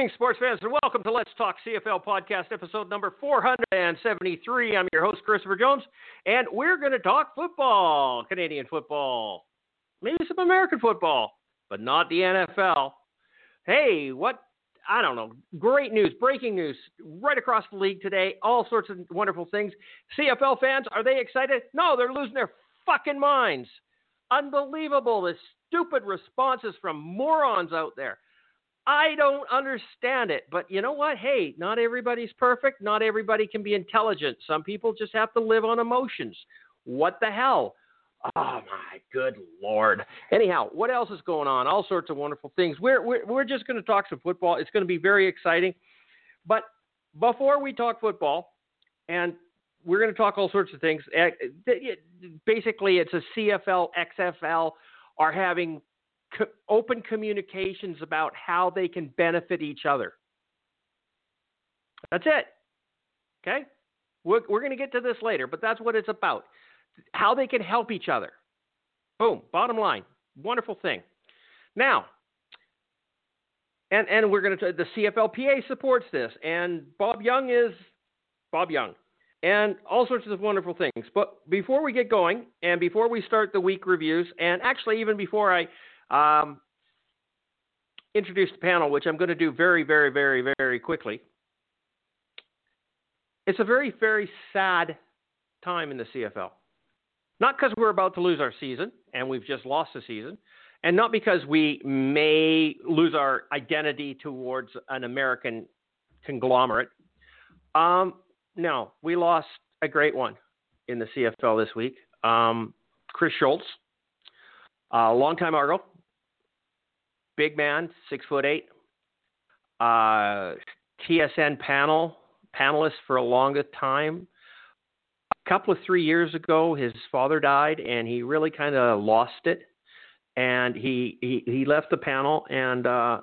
Evening, sports fans, and welcome to Let's Talk CFL podcast, episode number 473. I'm your host, Christopher Jones, and we're going to talk football, Canadian football, maybe some American football, but not the NFL. Hey, what? I don't know. Great news, breaking news right across the league today. All sorts of wonderful things. CFL fans, are they excited? No, they're losing their fucking minds. Unbelievable. The stupid responses from morons out there. I don't understand it. But you know what? Hey, not everybody's perfect. Not everybody can be intelligent. Some people just have to live on emotions. What the hell? Oh my good lord. Anyhow, what else is going on? All sorts of wonderful things. We're we're, we're just going to talk some football. It's going to be very exciting. But before we talk football, and we're going to talk all sorts of things. eh, Basically, it's a CFL, XFL are having co- open communications about how they can benefit each other. That's it. Okay? We're, we're going to get to this later, but that's what it's about. How they can help each other. Boom. Bottom line. Wonderful thing. Now, and, and we're going to, the CFLPA supports this, and Bob Young is Bob Young, and all sorts of wonderful things. But before we get going, and before we start the week reviews, and actually even before I um, introduce the panel, which I'm going to do very, very, very, very quickly. It's a very, very sad time in the CFL. Not because we're about to lose our season and we've just lost the season, and not because we may lose our identity towards an American conglomerate. Um, no, we lost a great one in the CFL this week. Um, Chris Schultz, a longtime Argo, big man, six foot eight, uh, TSN panel panelist for a longer time. A couple of three years ago, his father died, and he really kind of lost it. And he, he he left the panel, and uh,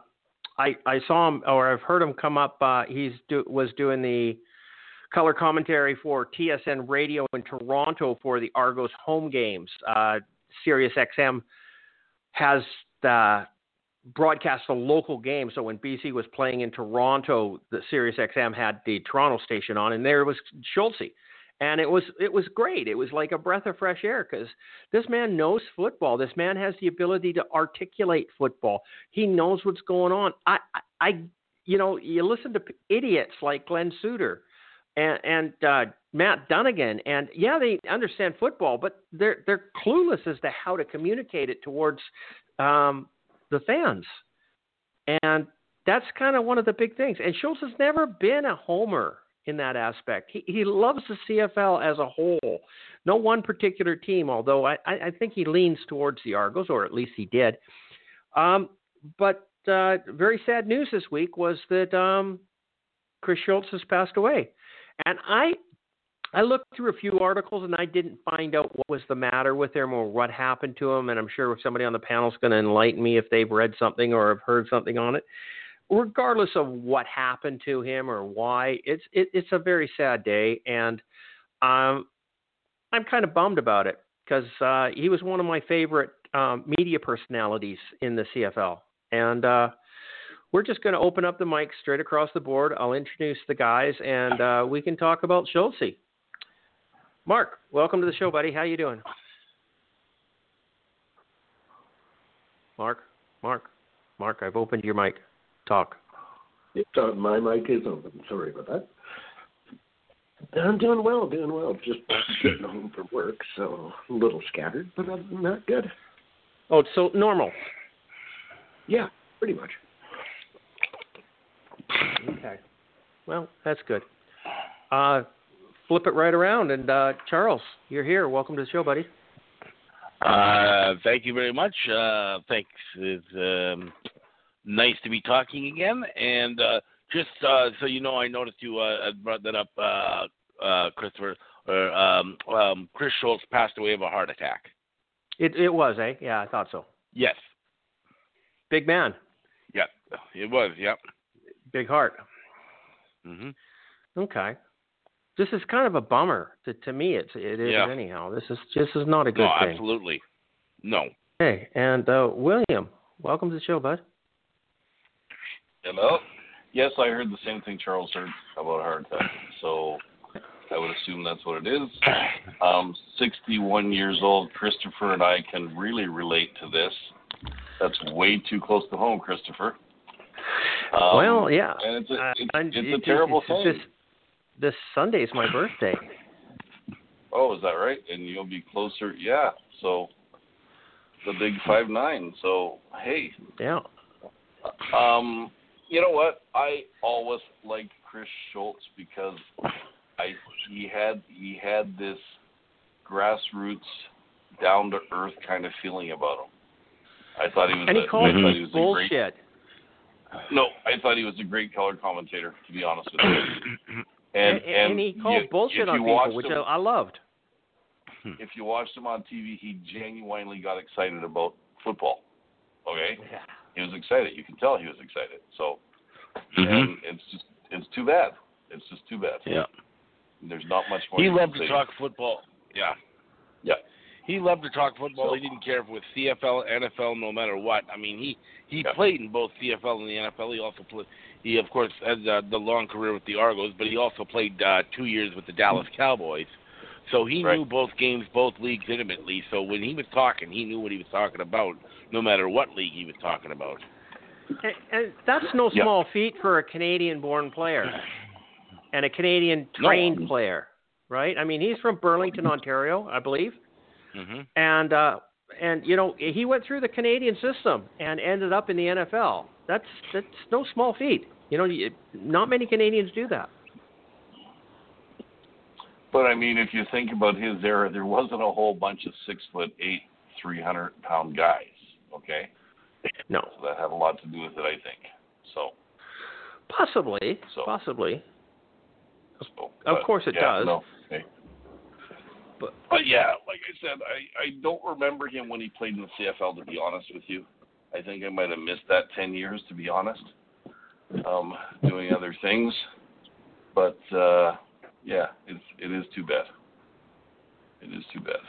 I I saw him, or I've heard him come up. Uh, he's do, was doing the color commentary for TSN Radio in Toronto for the Argos home games. Uh, Sirius XM has the broadcast a local game. So when BC was playing in Toronto, the Sirius XM had the Toronto station on, and there was Schultze. And it was it was great. It was like a breath of fresh air because this man knows football. This man has the ability to articulate football. He knows what's going on. I I, I you know you listen to idiots like Glen Suitor and and uh, Matt Dunnigan, and yeah, they understand football, but they're they're clueless as to how to communicate it towards um, the fans, and that's kind of one of the big things. And Schultz has never been a homer in that aspect. He he loves the CFL as a whole, no one particular team. Although I I think he leans towards the Argos, or at least he did. Um, but uh, very sad news this week was that um, Chris Schultz has passed away. And I I looked through a few articles and I didn't find out what was the matter with him or what happened to him. And I'm sure somebody on the panel is going to enlighten me if they've read something or have heard something on it. Regardless of what happened to him or why, it's it, it's a very sad day, and um, I'm kind of bummed about it because uh, he was one of my favorite um, media personalities in the CFL, and uh, we're just going to open up the mic straight across the board. I'll introduce the guys, and uh, we can talk about Schultze. Mark, welcome to the show, buddy. How you doing? Mark, Mark, Mark. I've opened your mic. Talk. It's on. My mic is open. Sorry about that. I'm doing well, doing well. Just getting home from work, so a little scattered, but other than that, good. Oh, so normal. Yeah, pretty much. Okay. Well, that's good. Uh, flip it right around, and uh, Charles, you're here. Welcome to the show, buddy. Uh, thank you very much. Uh, thanks. It's um, nice to be talking again. And uh, just uh, so you know, I noticed you uh, brought that up, uh, uh, Christopher. Or, um, um, Chris Schultz passed away of a heart attack. It it was, eh? Yeah, I thought so. Yes. Big man, Yeah, it was. Yep. big heart. hmm Okay. This is kind of a bummer to to me. It's it is Yeah. anyhow. This is this is not a good No, thing. absolutely. No. Hey, and uh, William, welcome to the show, bud. Hello. Yes, I heard the same thing Charles heard about a heart attack. So I would assume that's what it is. Um, 61 years old, Christopher and I can really relate to this. That's way too close to home, Christopher. Um, well, yeah. and it's a, Uh, it's, and it's it- a terrible it's thing. This, this Sunday is my birthday. Oh, is that right? And you'll be closer. Yeah. So the big five nine. So hey, Yeah. Um, you know what? I always liked Chris Schultz because I he had he had this grassroots, down to earth kind of feeling about him. I thought he was. And a, he called I thought he was a great. bullshit. No, I thought he was a great color commentator. To be honest with you. And, and, and he called you- bullshit on you people, watched which him, I, I loved. if you watched him on TV, he genuinely got excited about football. Okay, Yeah. he was excited. You can tell he was excited. So, Mhm. and it's just it's too bad. It's just too bad. Yeah. There's not much more. He loved to talk football. Yeah. Yeah. He loved to talk football. So- he didn't care if it was CFL, NFL, no matter what. I mean, he he Yeah. played in both CFL and the NFL. He also played. He of course had uh, the long career with the Argos, but he also played uh, two years with the Dallas Cowboys. So he Right. knew both games, both leagues intimately. So when he was talking, he knew what he was talking about, no matter what league he was talking about. And, and that's no Yeah. small feat for a Canadian-born player and a Canadian-trained player, right? I mean, he's from Burlington, Ontario, I believe, hmm and uh, and you know he went through the Canadian system and ended up in the NFL. That's that's no small feat. You know, not many Canadians do that. But I mean, if you think about his era, there wasn't a whole bunch of six foot eight, three hundred pound guys. Okay, No, so that had a lot to do with it, I think. So, possibly, So- possibly. so Of course it yeah, does. No. Okay. But But yeah, like I said, I I don't remember him when he played in the CFL. To be honest with you, I think I might have missed that ten years. To be honest, um, doing other things. But uh, yeah, it's it is too bad. It is too bad.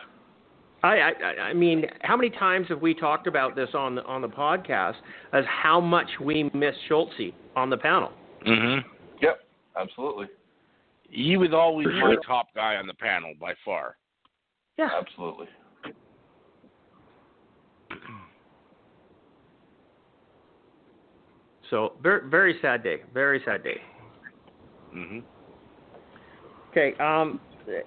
I, I, I mean, how many times have we talked about this on the on the podcast as how much we miss Schultze on the panel? Mm-hmm. Yep, absolutely, He was always For my top guy on the panel by far. Yeah. absolutely. So very very sad day. Very sad day. hmm Okay. Um,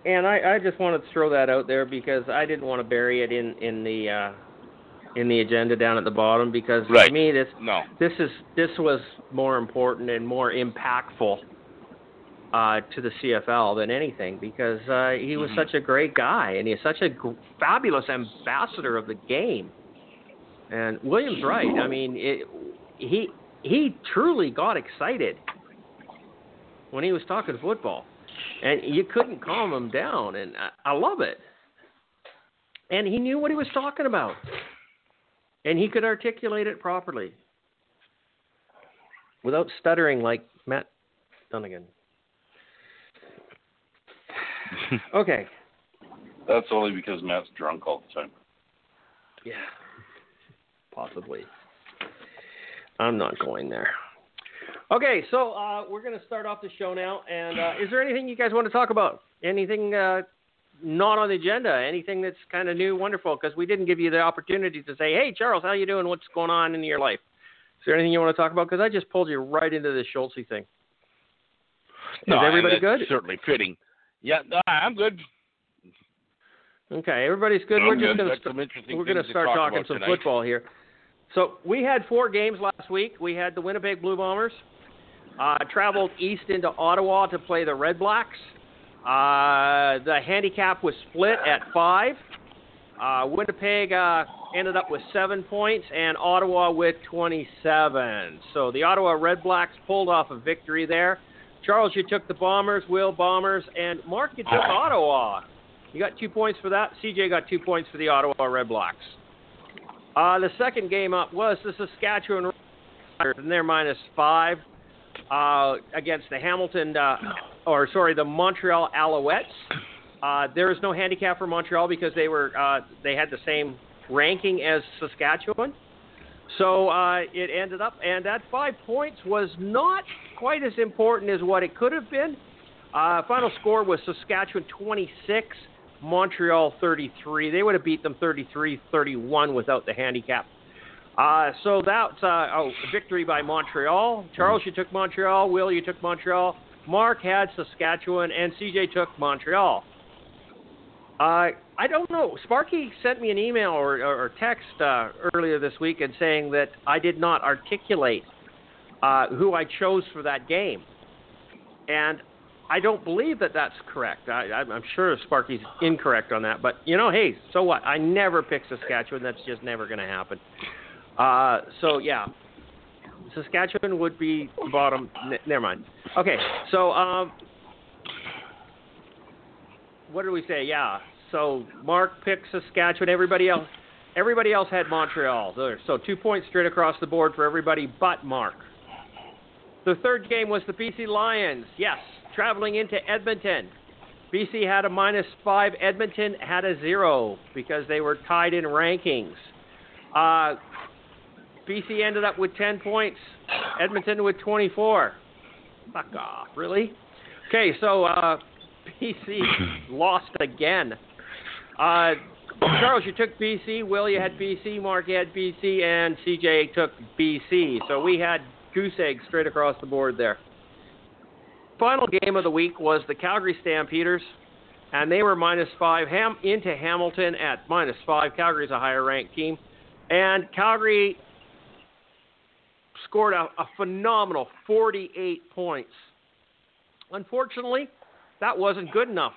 and I, I just wanted to throw that out there because I didn't want to bury it in in the uh, in the agenda down at the bottom because Right. to me this No. this is this was more important and more impactful uh, to the CFL than anything because uh, he was Mhm. such a great guy and he's such a g- fabulous ambassador of the game. And William's right. I mean, it, he he truly got excited when he was talking football, and you couldn't calm him down. And I, I love it. And he knew what he was talking about, and he could articulate it properly without stuttering like Matt Dunnigan. Okay. That's only because Matt's drunk all the time. Yeah. Possibly. I'm not going there. Okay, so uh, we're going to start off the show now. And uh, is there anything you guys want to talk about? Anything uh, not on the agenda? Anything that's kind of new, wonderful? Because we didn't give you the opportunity to say, "Hey, Charles, how you doing? What's going on in your life?" Is there anything you want to talk about? Because I just pulled you right into the Schultze thing. No, is and everybody that's good? Certainly fitting. Yeah, no, I'm good. Okay, everybody's good. I'm we're just going to Got some interesting we're going to start talk talking some tonight. football here. So we had four games last week. We had the Winnipeg Blue Bombers uh, traveled east into Ottawa to play the Red Blacks. Uh, the handicap was split at five. Uh, Winnipeg uh, ended up with seven points, and Ottawa with 27. So the Ottawa Red Blacks pulled off a victory there. Charles, you took the Bombers, Will Bombers, and Mark, you took Ottawa. You got two points for that. CJ got two points for the Ottawa Red Blacks. Uh, the second game up was the Saskatchewan Roughriders, and they're minus five uh, against the Hamilton, uh, or sorry, the Montreal Alouettes. Uh, there is no handicap for Montreal because they were uh, they had the same ranking as Saskatchewan. So uh, it ended up, and that five points was not quite as important as what it could have been. Uh, final score was Saskatchewan 26, Montreal 33. They would have beat them 33-31 without the handicap. Uh, so that's uh, oh, victory by Montreal. Charles, you took Montreal. Will, you took Montreal. Mark had Saskatchewan, and CJ took Montreal. Uh, I don't know. Sparky sent me an email or, or, or text uh, earlier this week and saying that I did not articulate uh, who I chose for that game, and I don't believe that that's correct. I, I'm sure Sparky's incorrect on that, but you know, hey, so what? I never pick Saskatchewan. That's just never going to happen. Uh, so yeah, Saskatchewan would be bottom. N- never mind. Okay, so um, what did we say? Yeah. So Mark picked Saskatchewan. Everybody else, everybody else had Montreal. So two points straight across the board for everybody but Mark. The third game was the BC Lions. Yes, traveling into Edmonton. BC had a minus five. Edmonton had a zero because they were tied in rankings. Uh, BC ended up with 10 points. Edmonton with 24. Fuck off, really? Okay, so uh, BC lost again. Uh, Charles, you took BC. Will, you had BC. Mark, you had BC. And CJ took BC. So we had goose eggs straight across the board there. Final game of the week was the Calgary Stampeders, and they were minus five ham- into Hamilton at minus five. Calgary's a higher ranked team. And Calgary scored a, a phenomenal 48 points. Unfortunately, that wasn't good enough.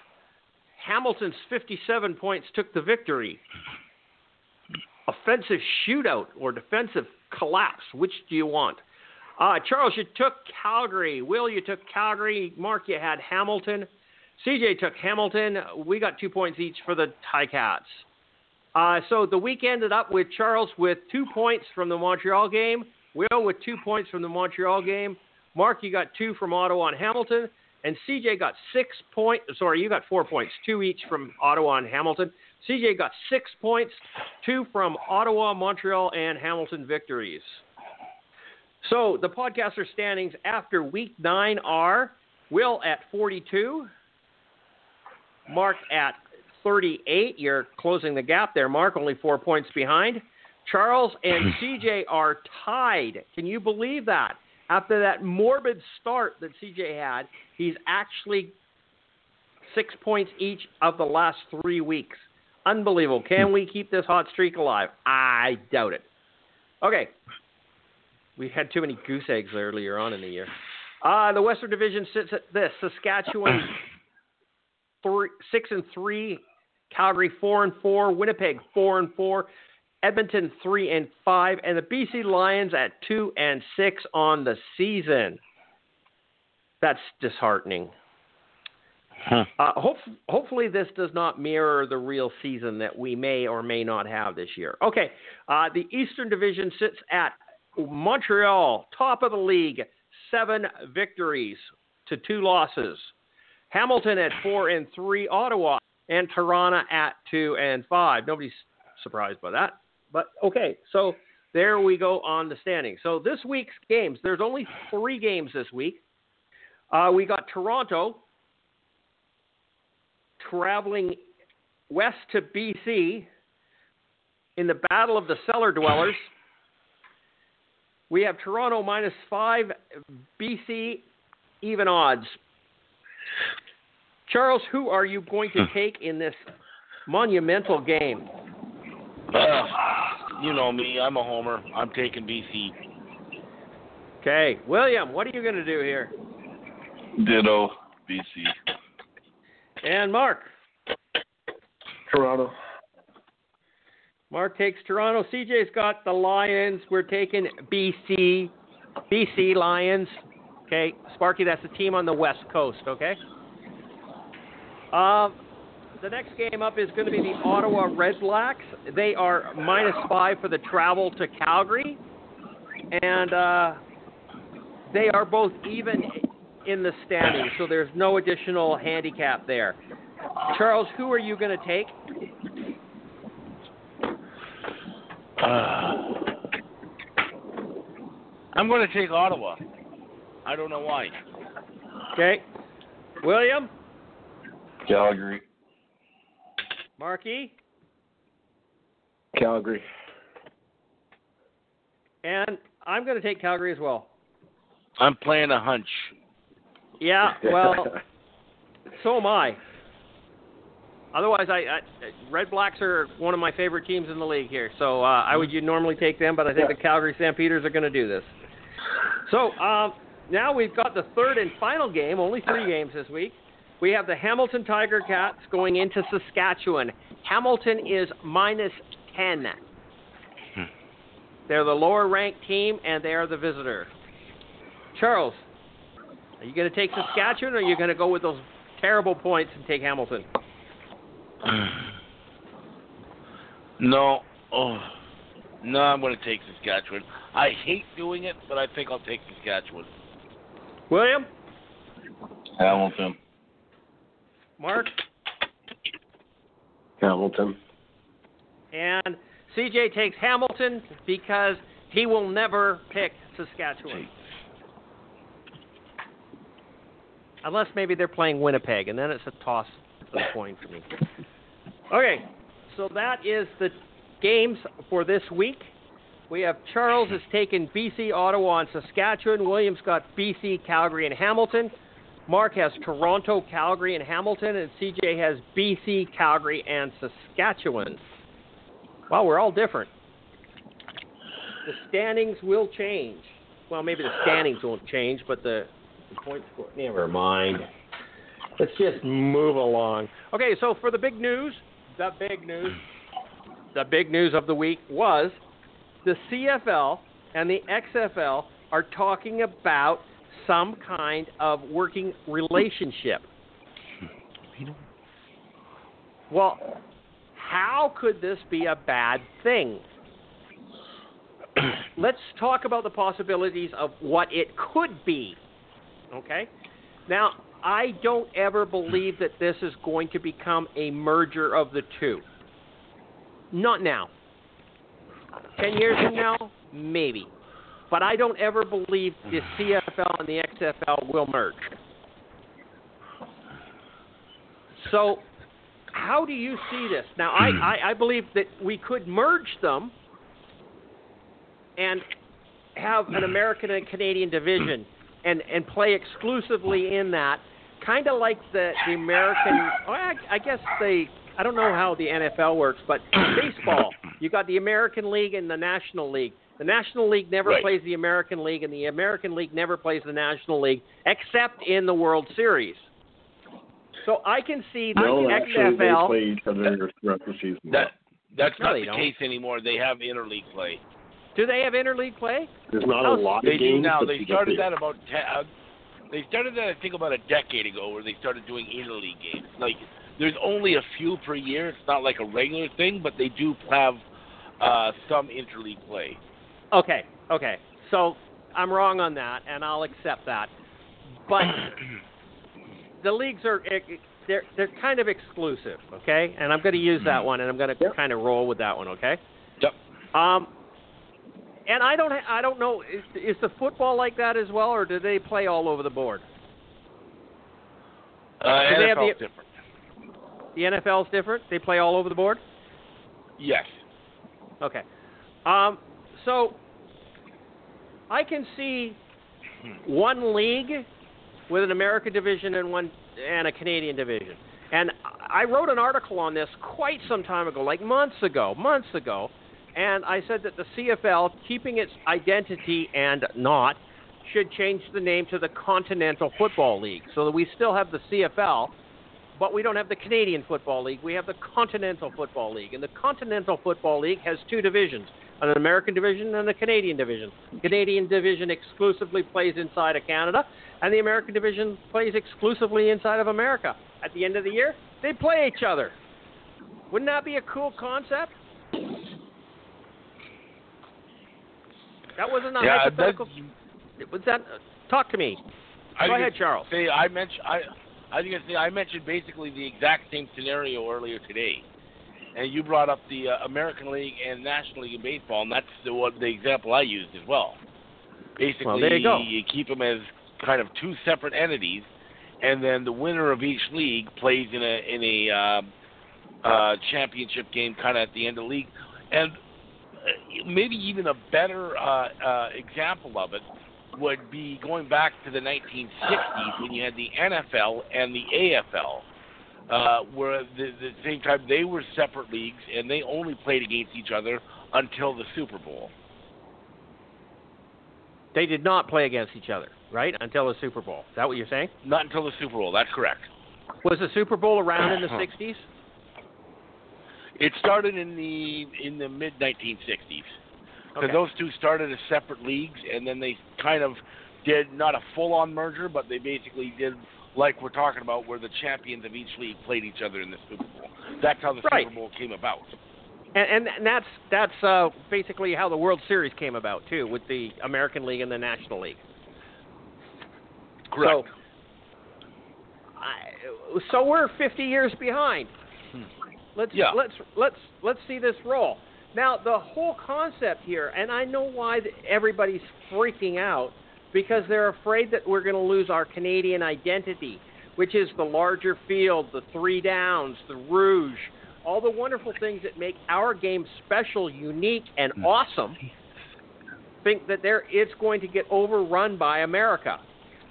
Hamilton's 57 points took the victory. Offensive shootout or defensive collapse, which do you want? Uh, Charles, you took Calgary. Will, you took Calgary. Mark, you had Hamilton. CJ took Hamilton. We got two points each for the Ticats. Uh, so the week ended up with Charles with two points from the Montreal game. Will with two points from the Montreal game. Mark, you got two from Ottawa and Hamilton. And CJ got six points. Sorry, you got four points, two each from Ottawa and Hamilton. CJ got six points, two from Ottawa, Montreal, and Hamilton victories. So the podcaster standings after week nine are Will at 42, Mark at 38. You're closing the gap there, Mark, only four points behind. Charles and CJ are tied. Can you believe that? After that morbid start that CJ had, he's actually six points each of the last three weeks. Unbelievable. Can we keep this hot streak alive? I doubt it. Okay. We had too many goose eggs earlier on in the year. Uh, the Western Division sits at this Saskatchewan three, six and three, Calgary four and four, Winnipeg four and four, Edmonton three and five, and the BC Lions at two and six on the season. That's disheartening. Huh. Uh, hope, hopefully, this does not mirror the real season that we may or may not have this year. Okay, uh, the Eastern Division sits at Montreal, top of the league, seven victories to two losses. Hamilton at four and three, Ottawa and Toronto at two and five. Nobody's surprised by that. But okay, so there we go on the standing. So this week's games, there's only three games this week. Uh, we got Toronto traveling west to BC in the Battle of the Cellar Dwellers. We have Toronto minus five, BC even odds. Charles, who are you going to take in this monumental game? Uh, you know me. I'm a homer. I'm taking BC. Okay, William, what are you going to do here? Ditto, BC. And Mark. Toronto. Mark takes Toronto. CJ's got the Lions. We're taking BC. BC Lions. Okay, Sparky, that's the team on the West Coast. Okay. Um, the next game up is going to be the Ottawa Red Blacks. They are minus five for the travel to Calgary, and uh, they are both even in the standings, so there's no additional handicap there. Charles, who are you going to take? Uh, I'm going to take Ottawa. I don't know why. Okay. William? Calgary. Marky? Calgary. And I'm going to take Calgary as well. I'm playing a hunch. Yeah, well, so am I. Otherwise, I, I Red Blacks are one of my favorite teams in the league here. So uh, I would you normally take them, but I think the Calgary Stampeders are going to do this. So um, now we've got the third and final game. Only three games this week. We have the Hamilton Tiger Cats going into Saskatchewan. Hamilton is minus ten. Hmm. They're the lower ranked team, and they are the visitor. Charles, are you going to take Saskatchewan, or are you going to go with those terrible points and take Hamilton? No. Oh. No, I'm going to take Saskatchewan. I hate doing it, but I think I'll take Saskatchewan. William, Hamilton. Mark, Hamilton. and CJ takes Hamilton because he will never pick Saskatchewan. Unless maybe they're playing Winnipeg, and then it's a toss of the coin for me. Okay, so that is the games for this week. We have Charles has taken BC, Ottawa, and Saskatchewan. Williams got BC, Calgary, and Hamilton. Mark has Toronto, Calgary, and Hamilton, and CJ has BC, Calgary, and Saskatchewan. Wow, we're all different. The standings will change. Well, maybe the standings won't change, but the, the point score. Never mind. Let's just move along. Okay, so for the big news, the big news, the big news of the week was the CFL and the XFL are talking about some kind of working relationship. Well, how could this be a bad thing? Let's talk about the possibilities of what it could be. Okay? Now, I don't ever believe that this is going to become a merger of the two. Not now. Ten years from now, maybe. But I don't ever believe the CFL and the XFL will merge. So, how do you see this? Now, I, hmm. I, I believe that we could merge them and have an hmm. American and Canadian division hmm. and, and play exclusively in that, kind of like the, the American. Well, I, I guess they. I don't know how the NFL works, but baseball, you got the American League and the National League. The National League never Right. plays the American League, and the American League never plays the National League, except in the World Series. So I can see the No, actually, they play each other throughout the season. That that's No, not they the don't. case anymore. They have interleague play. Do they have interleague play? There's not a lot They of do now. They they started that about te- uh, they started that I think about a decade ago, where they started doing interleague games. Like there's only a few per year. It's not like a regular thing, but they do have uh, some interleague play. Okay, okay. So I'm wrong on that, and I'll accept that. But the leagues are eh, they're they're kind of exclusive, okay? And I'm going to use that one, and I'm going to Yep. kind of roll with that one, okay? Yep. Um, and I don't I don't know is, is the football like that as well, or do they play all over the board? Uh, Do they have NFL's the- different. The NFL's different. They play all over the board. Yes. Okay. Um, so I can see one league with an American division and one and a Canadian division. And I wrote an article on this quite some time ago, like months ago, months ago, and I said that the CFL, keeping its identity and not, should change the name to the Continental Football League, so that we still have the CFL, but we don't have the Canadian Football League. We have the Continental Football League, and the Continental Football League has two divisions: an American division and a Canadian division. Canadian division exclusively plays inside of Canada, and the American division plays exclusively inside of America. At the end of the year, they play each other. Wouldn't that be a cool concept? That wasn't a yeah, hypothetical. that's- Was that? Talk to me. I Go ahead, Charles. Say I mentioned I, I think I mentioned basically the exact same scenario earlier today, and you brought up the uh, American League and National League in baseball, and that's the what the example I used as well. Basically, Well, there you go. keep them as kind of two separate entities, and then the winner of each league plays in a in a um, uh, championship game, kind of at the end of the league, and uh, maybe even a better uh, uh, example of it would be going back to the 1960s when you had the NFL and the AFL, uh, where the, the same time they were separate leagues and they only played against each other until the Super Bowl. They did not play against each other, right? Until the Super Bowl. Is that what you're saying? Not until the Super Bowl. That's correct. Was the Super Bowl around in the 60s? It started in the in the mid 1960s. Because Okay. those two started as separate leagues, and then they kind of did not a full-on merger, but they basically did like we're talking about, where the champions of each league played each other in the Super Bowl. That's how the Right. Super Bowl came about. And, and, that's that's uh, basically how the World Series came about too, with the American League and the National League. Correct. So, I, so we're 50 years behind. Let's Yeah. let's let's let's see this roll. Now the whole concept here, and I know why everybody's freaking out because they're afraid that we're going to lose our Canadian identity, which is the larger field, the three downs, the rouge, all the wonderful things that make our game special, unique, and hmm. awesome. Think that there it's going to get overrun by America,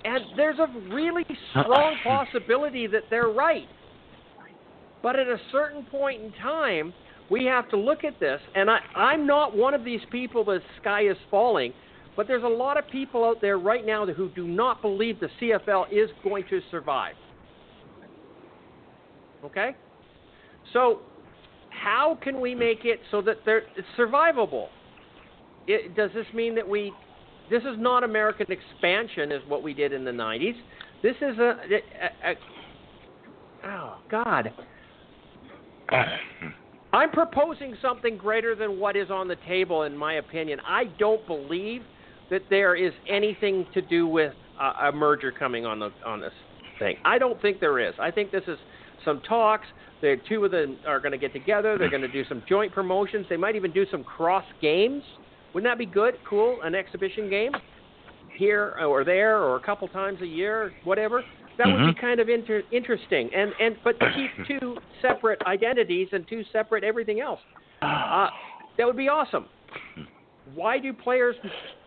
and there's a really strong possibility that they're right. But at a certain point in time, we have to look at this. And I, I'm not one of these people the sky is falling, but there's a lot of people out there right now who do not believe the CFL is going to survive. Okay? So, how can we make it so that they're, it's survivable? It, does this mean that we. This is not American expansion, is what we did in the 90s. This is a, a, a oh, God. I'm proposing something greater than what is on the table, in my opinion. I don't believe that there is anything to do with uh, a merger coming on the on this thing. I don't think there is. I think this is some talks. The two of them are going to get together. They're going to do some joint promotions. They might even do some cross games. Wouldn't that be good? Cool, an exhibition game here or there or a couple times a year, whatever. That would be kind of inter- interesting. And and but to keep two separate identities and two separate everything else. Uh, that would be awesome. Why do players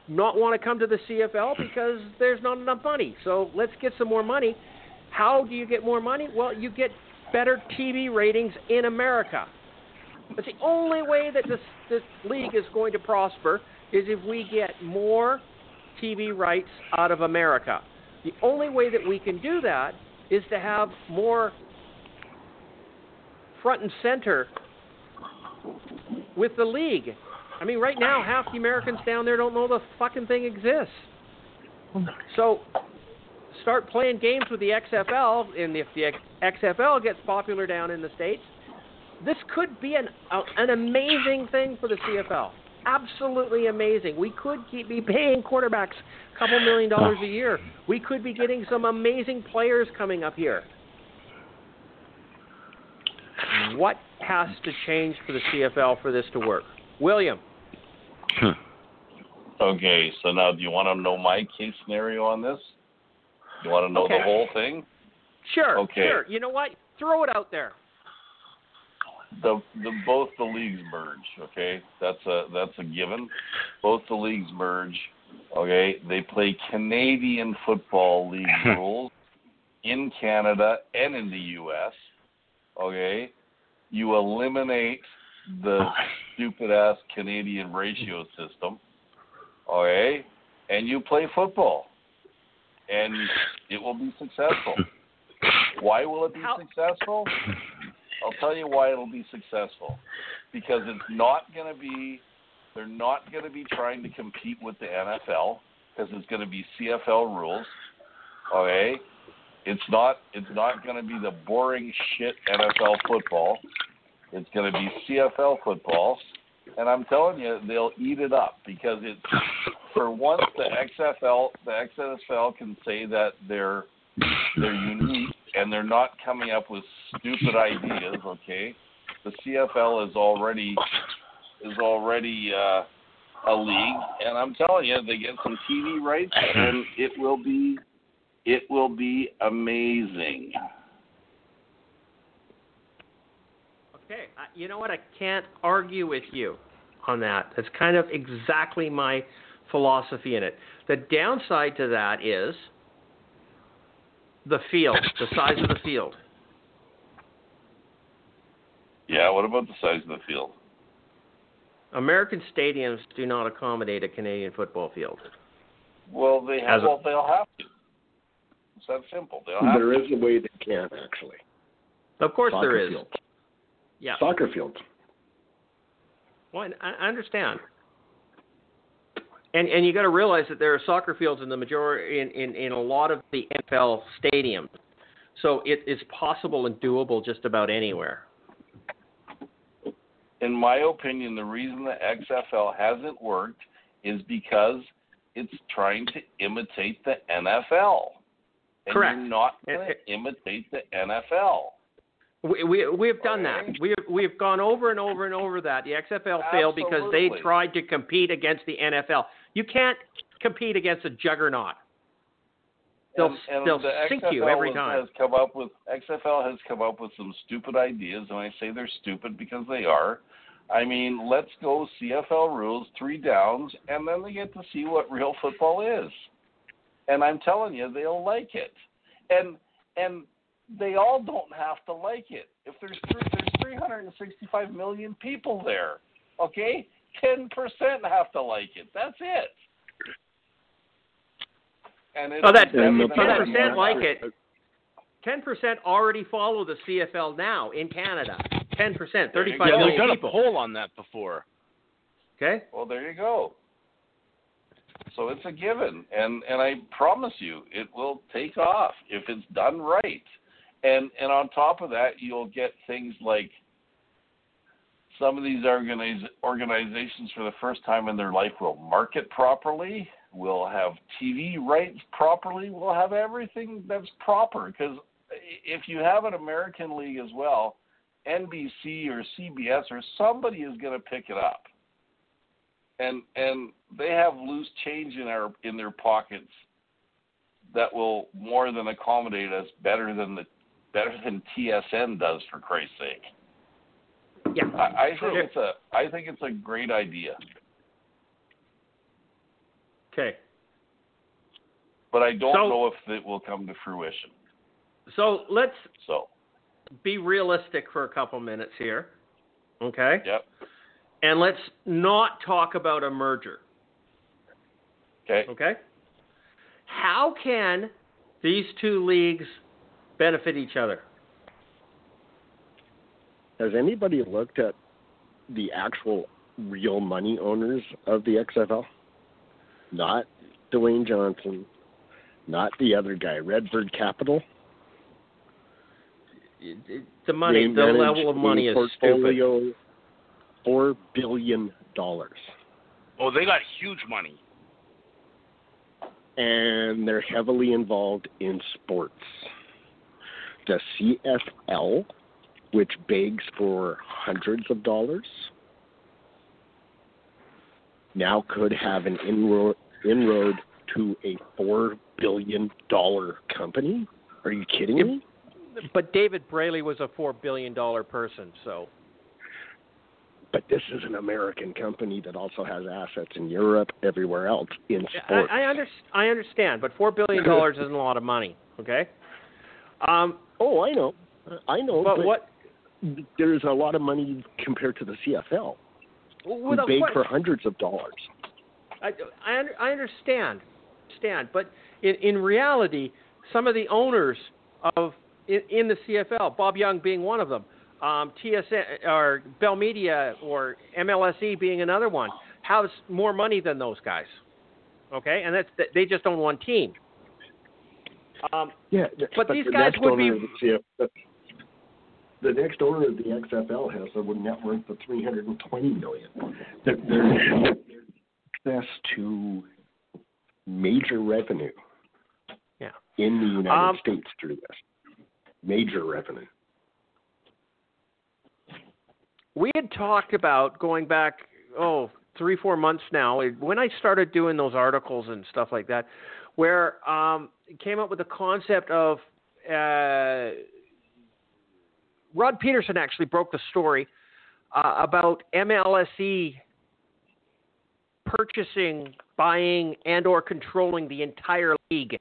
not want to come to the CFL? Because there's not enough money. So let's get some more money. How do you get more money? Well, you get better TV ratings in America. That's the only way that this this league is going to prosper is if we get more TV rights out of America. The only way that we can do that is to have more front and center with the league. I mean, right now, half the Americans down there don't know the fucking thing exists. So, start playing games with the XFL, and if the XFL gets popular down in the states, this could be an uh, an amazing thing for the CFL. Absolutely amazing. We could keep be paying quarterbacks a couple million dollars a year. We could be getting some amazing players coming up here. What has to change for the CFL for this to work? William, hmm. Okay, so now do you want to know my case scenario on this? You want to know Okay. the whole thing? sure, Okay. sure. You know what? Throw it out there. The, the both the leagues merge. Okay, that's a that's a given. Both the leagues merge. Okay, they play Canadian Football League rules in Canada and in the U.S. Okay, you eliminate the stupid ass Canadian ratio system. Okay, and you play football, and it will be successful. Why will it be How- successful? I'll tell you why it'll be successful. Because it's not going to be, they're not going to be trying to compete with the NFL because it's going to be CFL rules. Okay, it's not. It's not going to be the boring shit NFL football. It's going to be CFL football, and I'm telling you, they'll eat it up because it's for once the XFL, the XFL can say that they're they're unique and they're not coming up with stupid ideas. Okay, the CFL is already is already uh, a league, and I'm telling you, they get some TV rights, and it will be it will be amazing. Okay, uh, you know what? I can't argue with you on that. That's kind of exactly my philosophy in it. The downside to that is the field, the size of the field. Yeah. What about the size of the field? American stadiums do not accommodate a Canadian football field. Well, they have. A- well, they'll have to. It's that simple. They'll have There to. is a way they can actually. Of course, Soccer there is. Fields. Yeah. Soccer fields. Well, I I understand. And and you got to realize that there are soccer fields in the majority in, in, in a lot of the NFL stadiums, so it is possible and doable just about anywhere. in my opinion, the reason the XFL hasn't worked is because it's trying to imitate the NFL. And Correct. You're not going to imitate the NFL. We we we have done that. We have, we have gone over and over and over that. The XFL failed because they tried to compete against the NFL. You can't compete against a juggernaut. They'll and, and they'll the sink XFL you every time. has come up with XFL has come up with some stupid ideas, and I say they're stupid because they are. I mean, let's go CFL rules, three downs, and then they get to see what real football is. And I'm telling you, they'll like it. And and they all don't have to like it. If there's three, there's 365 million people there, okay, 10% have to like it. That's it. And it's Oh, that And the so that problem percent like it. Ten percent already follow the CFL now in Canada. Ten percent, thirty-five Yeah, million we've done people. a poll on that before. Okay. Well, there you go. So it's a given, and and I promise you, it will take off if it's done right. And and on top of that, you'll get things like some of these organiz- organizations for the first time in their life will market properly, will have TV rights properly, will have everything that's proper. Because if you have an American league as well, NBC or CBS or somebody is going to pick it up and and they have loose change in our in their pockets that will more than accommodate us better than the better than TSN does for Christ's sake. Yeah. I, I think Sure. it's a I think it's a great idea, Okay. but I don't So- know if it will come to fruition. So let's So, be realistic for a couple minutes here. Okay. yep. And let's not talk about a merger. Okay. Okay. How can these two leagues benefit each other? Has anybody looked at the actual real money owners of the XFL? Not Dwayne Johnson, not the other guy, Redbird Capital. It- it- The money, the level of money is stupid. Four billion dollars, Oh, they got huge money. and they're heavily involved in sports. The CFL, which begs for hundreds of dollars, now could have an inroad, inroad to a four billion dollar company. Are you kidding me? But David Braley was a four billion dollar person, so But this is an American company that also has assets in Europe, everywhere else in I, sports. I, under, I understand, but four billion dollars isn't a lot of money. Okay. Um, oh, I know, I know. but but what? There's a lot of money compared to the CFL. who Without beg for hundreds of dollars. I, I, I understand, understand, but in, in reality, some of the owners of in, in the CFL. Bob Young being one of them. Um, TSN or Bell Media or MLSE being another one has more money than those guys. Okay, and that's they just own one team. Um, Yeah, But the these guys would be- the, CF, the next owner of the XFL has a net worth of three hundred and twenty million. There, there's access to major revenue. Yeah. In the United Um, States through this, major revenue. we had talked about going back oh three four months now when i started doing those articles and stuff like that where um came up with the concept of uh rod pedersen actually broke the story uh, about mlse purchasing buying and or controlling the entire league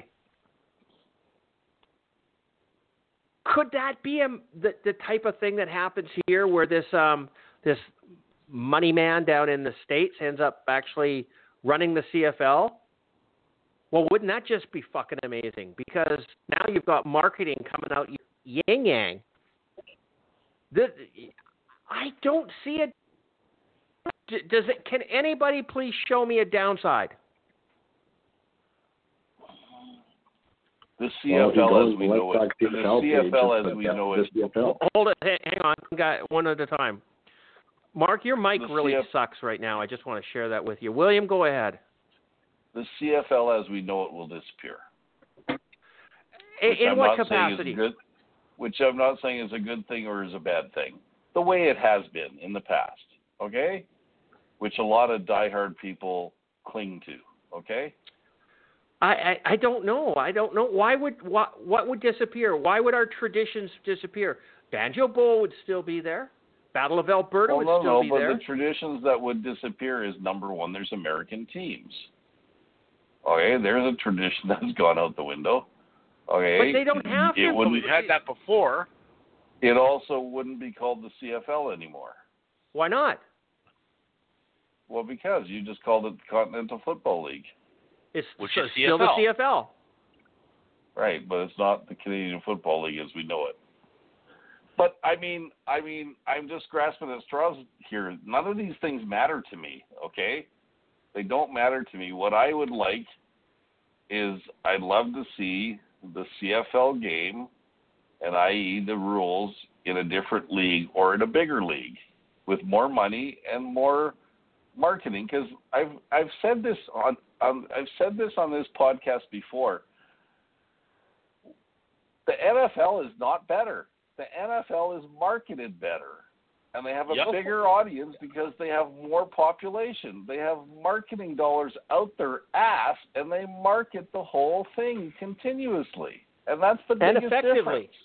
could that be a, the, the type of thing that happens here where this um this money man down in the states ends up actually running the CFL? Well, wouldn't that just be fucking amazing? Because now you've got marketing coming out yang yang. This, I don't see it. Does it? Can anybody please show me a downside? The Well, CFL go as we know it. The CFL page, CFL it's as we know it. Hold it. Hang hang on. Got one at a time. Mark, your mic The really CF sucks right now. I just want to share that with you. William, go ahead. The CFL as we know it will disappear. In, in what not saying is a capacity? good, which I'm not saying is a good thing or is a bad thing. The way it has been in the past, okay? Which a lot of diehard people cling to, okay? I, I I don't know. I don't know. Why would what what would disappear? Why would our traditions disappear? Banjo Bowl would still be there. Battle of Alberta Well, would no, still no, be but the traditions that would disappear is number one, there's American teams. Okay, there's a tradition that's gone out the window. Okay, But they don't have it to. Well, wouldn't. we've had that before. It also wouldn't be called the CFL anymore. Why not? Well, because you just called it the Continental Football League, It's Which s- is still the CFL. CFL. right? But it's not the Canadian Football League as we know it. But I mean, I mean, I'm just grasping at straws here. None of these things matter to me. Okay, they don't matter to me. What I would like is I'd love to see the CFL game, and i.e. the rules in a different league or in a bigger league with more money and more marketing. Because I've I've said this on, on I've said this on this podcast before. The NFL is not better. The NFL is marketed better. And they have a Yep. bigger audience because they have more population. They have marketing dollars out their ass and they market the whole thing continuously. And that's the And biggest effectively. difference.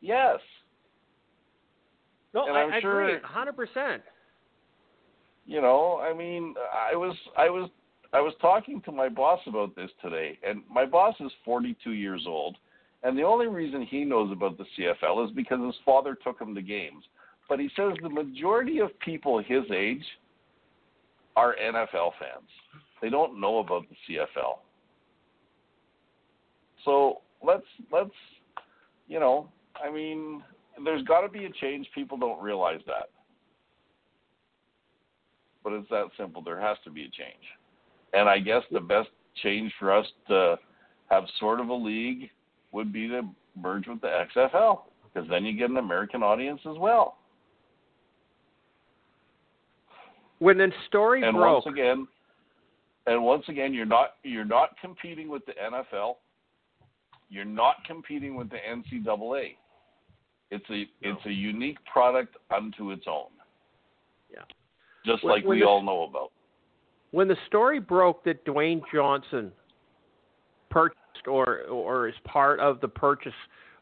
Yes. No, And I, I'm I sure- agree, hundred percent. you know i mean i was i was i was talking to my boss about this today and my boss is 42 years old and the only reason he knows about the cfl is because his father took him to games but he says the majority of people his age are nfl fans they don't know about the cfl so let's let's you know i mean there's got to be a change people don't realize that but it's that simple. There has to be a change. And I guess the best change for us to have sort of a league would be to merge with the XFL because then you get an American audience as well. When the story And broke, once again, and once again, you're not you're not competing with the NFL. You're not competing with the NCAA. It's a it's a unique product unto its own. Yeah. Just When- like when we the- all know about. when the story broke that Dwayne Johnson purchased or or is part of the purchase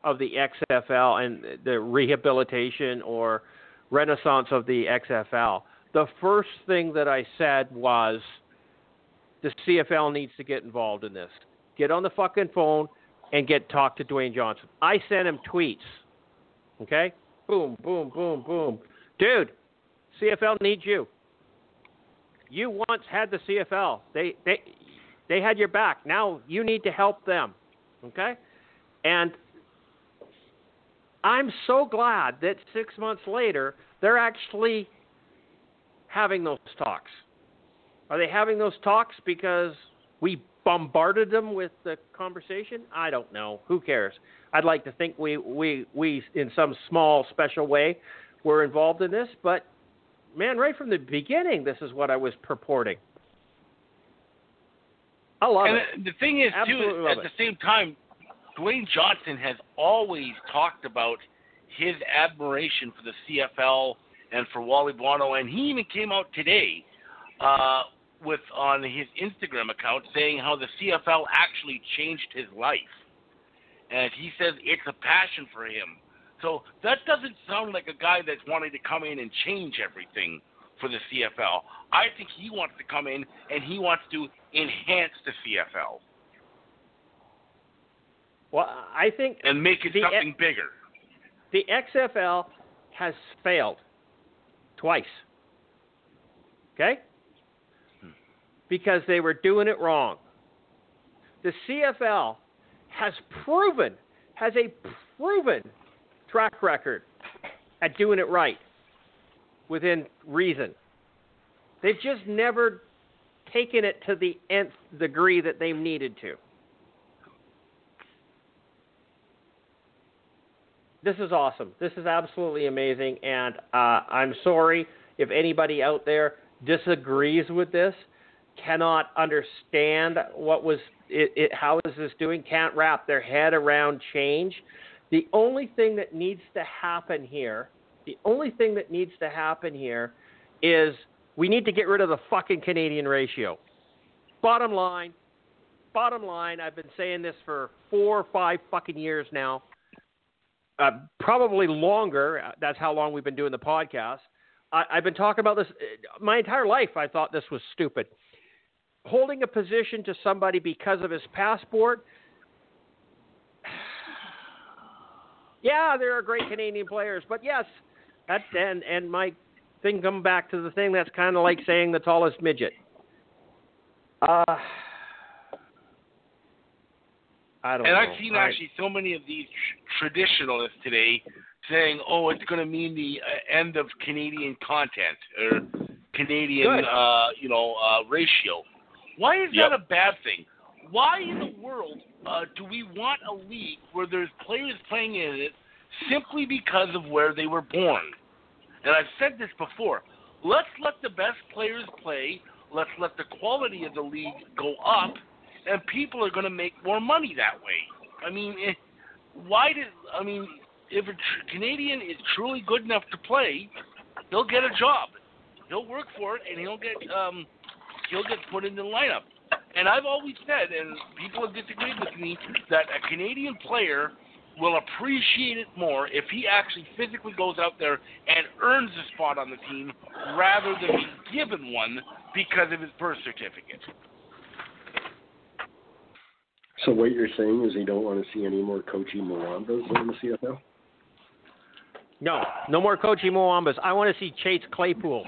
of the XFL and the rehabilitation or renaissance of the XFL, the first thing that I said was the CFL needs to get involved in this. Get on the fucking phone and get talk to Dwayne Johnson. I sent him tweets. Okay? Boom, boom, boom, boom. Dude, CFL needs you you once had the CFL. They they they had your back. Now you need to help them. Okay? And I'm so glad that six months later they're actually having those talks. Are they having those talks because we bombarded them with the conversation? I don't know. Who cares? I'd like to think we we we in some small special way were involved in this, but man, right from the beginning, this is what I was purporting. I love and it. the thing is, Absolutely too, at it. the same time, Dwayne Johnson has always talked about his admiration for the CFL and for Wally Buono, and he even came out today uh, with on his Instagram account saying how the CFL actually changed his life, and he says it's a passion for him. So that doesn't sound like a guy that's wanting to come in and change everything for the CFL. I think he wants to come in and he wants to enhance the CFL Well, I think and make it something bigger. the XFL has failed twice. Okay? Because they were doing it wrong. The CFL has proven, has a proven track record at doing it right within reason. They've just never taken it to the nth degree that they needed to. This is awesome. This is absolutely amazing, and uh, I'm sorry if anybody out there disagrees with this, cannot understand what was it, it how is this doing, can't wrap their head around change. The only thing that needs to happen here, the only thing that needs to happen here is we need to get rid of the fucking Canadian ratio. Bottom line, bottom line, I've been saying this for four or five fucking years now uh, probably longer. Uh, That's how long we've been doing the podcast. I, I've been talking about this uh, my entire life. I thought this was stupid. Holding a position to somebody because of his passport. Yeah, there are great Canadian players, but yes, that's and and my thing come back to the thing that's kind of like saying the tallest midget. Uh, I don't And know. I've seen actually so many of these tr- traditionalists today saying, "Oh, it's going to mean the uh, end of Canadian content or Canadian, uh, you know, uh, ratio." Why is Yep. that a bad thing? Why in the world uh, do we want a league where there's players playing in it simply because of where they were born? And I've said this before. Let's let the best players play. Let's let the quality of the league go up, and people are going to make more money that way. I mean, eh, why did I mean if a tr- Canadian is truly good enough to play, he'll get a job. He'll work for it, and he'll get um, he'll get put in the lineup. And I've always said, and people have disagreed with me, that a Canadian player will appreciate it more if he actually physically goes out there and earns a spot on the team rather than be given one because of his birth certificate. So what you're saying is you don't want to see any more coaching Mwambas in the CFL? No, no more Kochi Mwambas. I want to see Chase Claypool.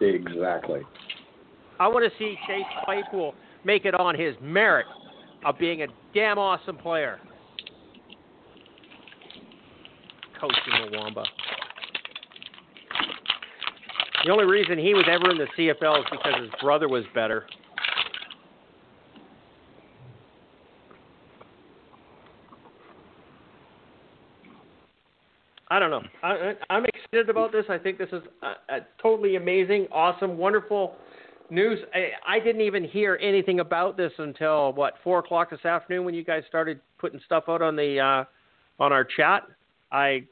Exactly. I want to see Chase Claypool make it on his merit of being a damn awesome player. Coach Mwamba. The only reason he was ever in the CFL is because his brother was better. I don't know. I, I'm excited about this. I think this is a, a totally amazing, awesome, wonderful news. I, I didn't even hear anything about this until what four o'clock this afternoon when you guys started putting stuff out on the uh, on our chat. I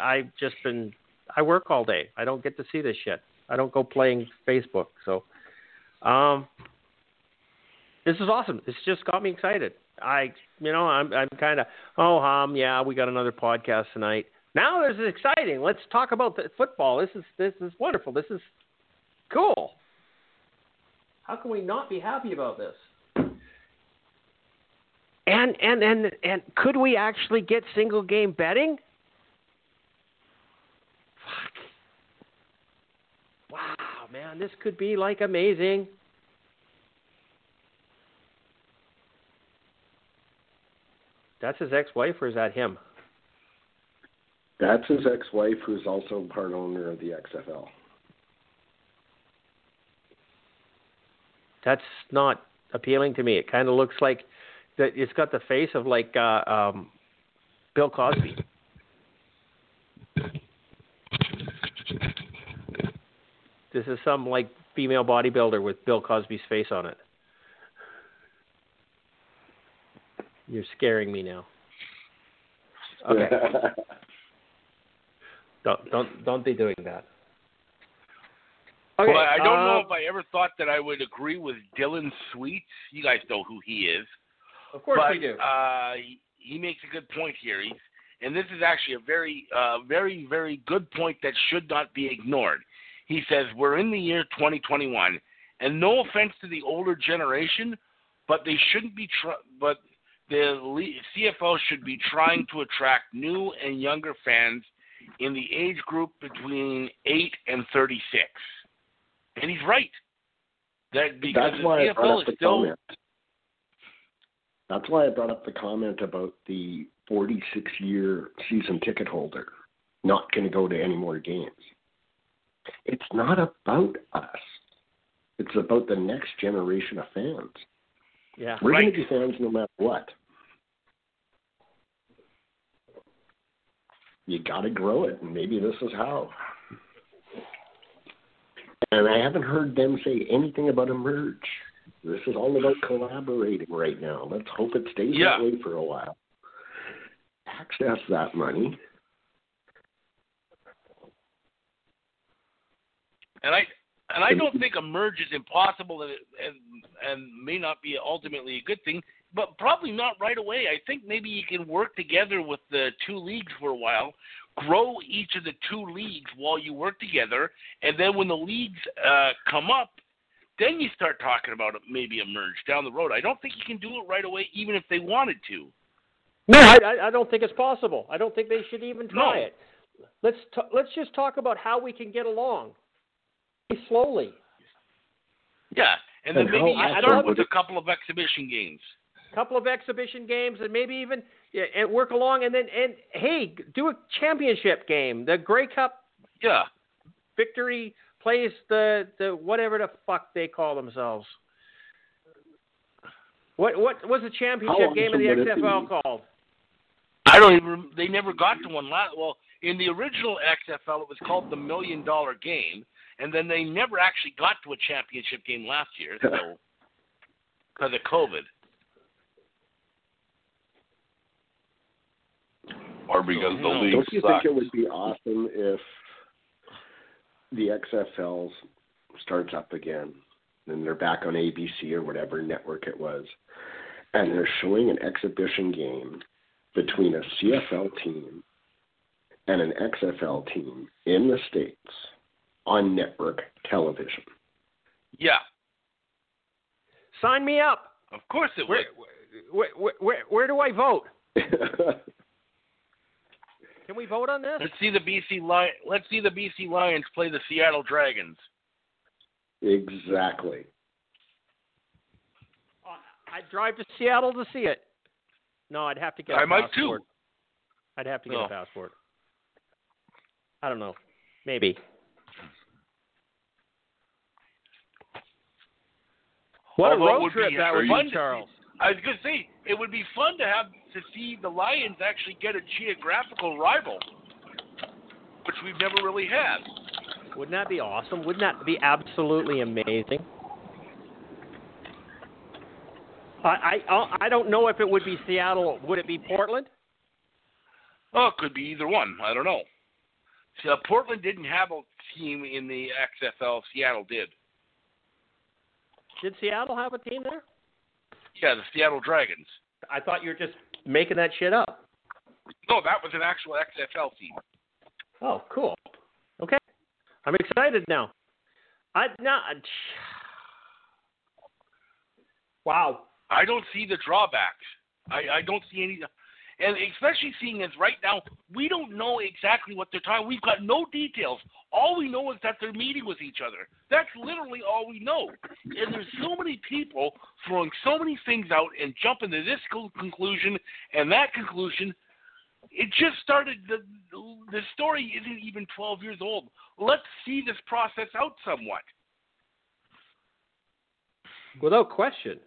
I've just been I work all day. I don't get to see this shit. I don't go playing Facebook. So, um, this is awesome. This just got me excited. I you know I'm I'm kind of oh um yeah we got another podcast tonight. Now this is exciting. Let's talk about the football. This is this is wonderful. This is cool. How can we not be happy about this? And and and and could we actually get single game betting? Fuck. Wow, man, this could be like amazing. That's his ex-wife, or is that him? That's his ex-wife, who's also part owner of the XFL. That's not appealing to me. It kind of looks like that. It's got the face of like uh, um, Bill Cosby. This is some like female bodybuilder with Bill Cosby's face on it. You're scaring me now. Okay. Don't don't don't be doing that. Okay. well, I don't know uh, if I ever thought that I would agree with Dylan Sweet. You guys know who he is. Of course but, we do. Uh, he, he makes a good point here. He's, and this is actually a very, uh, very, very good point that should not be ignored. He says we're in the year 2021, and no offense to the older generation, but they shouldn't be. Tr- but the le- CFL should be trying to attract new and younger fans in the age group between eight and 36. And he's right. That because That's the why I brought up the is still comment. That's why I brought up the comment about the 46 year season ticket holder not going to go to any more games. It's not about us. It's about the next generation of fans. yeah. We're going to be fans no matter what. You got to grow it, and maybe this is how. And I haven't heard them say anything about a merge. This is all about collaborating right now. Let's hope it stays Yeah. that way for a while. Access that money. and I and I don't think a merge is impossible and and and may not be ultimately a good thing, but probably not right away. I think maybe you can work together with the two leagues for a while, grow each of the two leagues while you work together, and then when the leagues uh, come up, then you start talking about maybe a merge down the road. I don't think you can do it right away, even if they wanted to. No, I, I- I don't think it's possible. I don't think they should even try No. it. Let's t- let's just talk about how we can get along slowly. Yeah, and then And maybe how you often start would with a couple of exhibition games. Couple of exhibition games and maybe even yeah, and work along and then and hey do a championship game the Grey Cup Yeah. victory plays the the whatever the fuck they call themselves what what was the championship game of the awesome would it XFL called I don't even. They never got to one last. Well, in the original XFL, it was called the Million Dollar Game, and then they never actually got to a championship game last year, so because of COVID. Or because the league Don't you sucks. think it would be awesome if the XFL starts up again and they're back on ABC or whatever network it was, and they're showing an exhibition game between a CFL team and an XFL team in the States on network television? Yeah, sign me up of course it where would. where where, where, where do I vote can we vote on this Let's see the BC Lion. Let's see the BC Lions play the Seattle Dragons. exactly. Uh, I'd drive to Seattle to see it no I'd have to get a I might too. I'd have to get No. a passport I don't know maybe What a Although it road trip that would be, Charles. I was gonna say it would be fun to have to see the Lions actually get a geographical rival, which we've never really had. Wouldn't that be awesome? Wouldn't that be absolutely amazing? I I I don't know if it would be Seattle. Would it be Portland? Oh, it could be either one. I don't know. See, uh, Portland didn't have a team in the XFL. Seattle did. Did Seattle have a team there? Yeah, the Seattle Dragons. I thought you were just making that shit up. No, that was an actual XFL team. Oh, cool. Okay, I'm excited now. I not. Wow. I don't see the drawbacks. I, I don't see any, and especially seeing as right now we don't know exactly what they're talking. We've got no details. All we know is that they're meeting with each other. That's literally all we know. And there's so many people throwing so many things out and jumping to this conclusion and that conclusion. It just started. The the story isn't even 12 years old. Let's see this process out somewhat. Without question.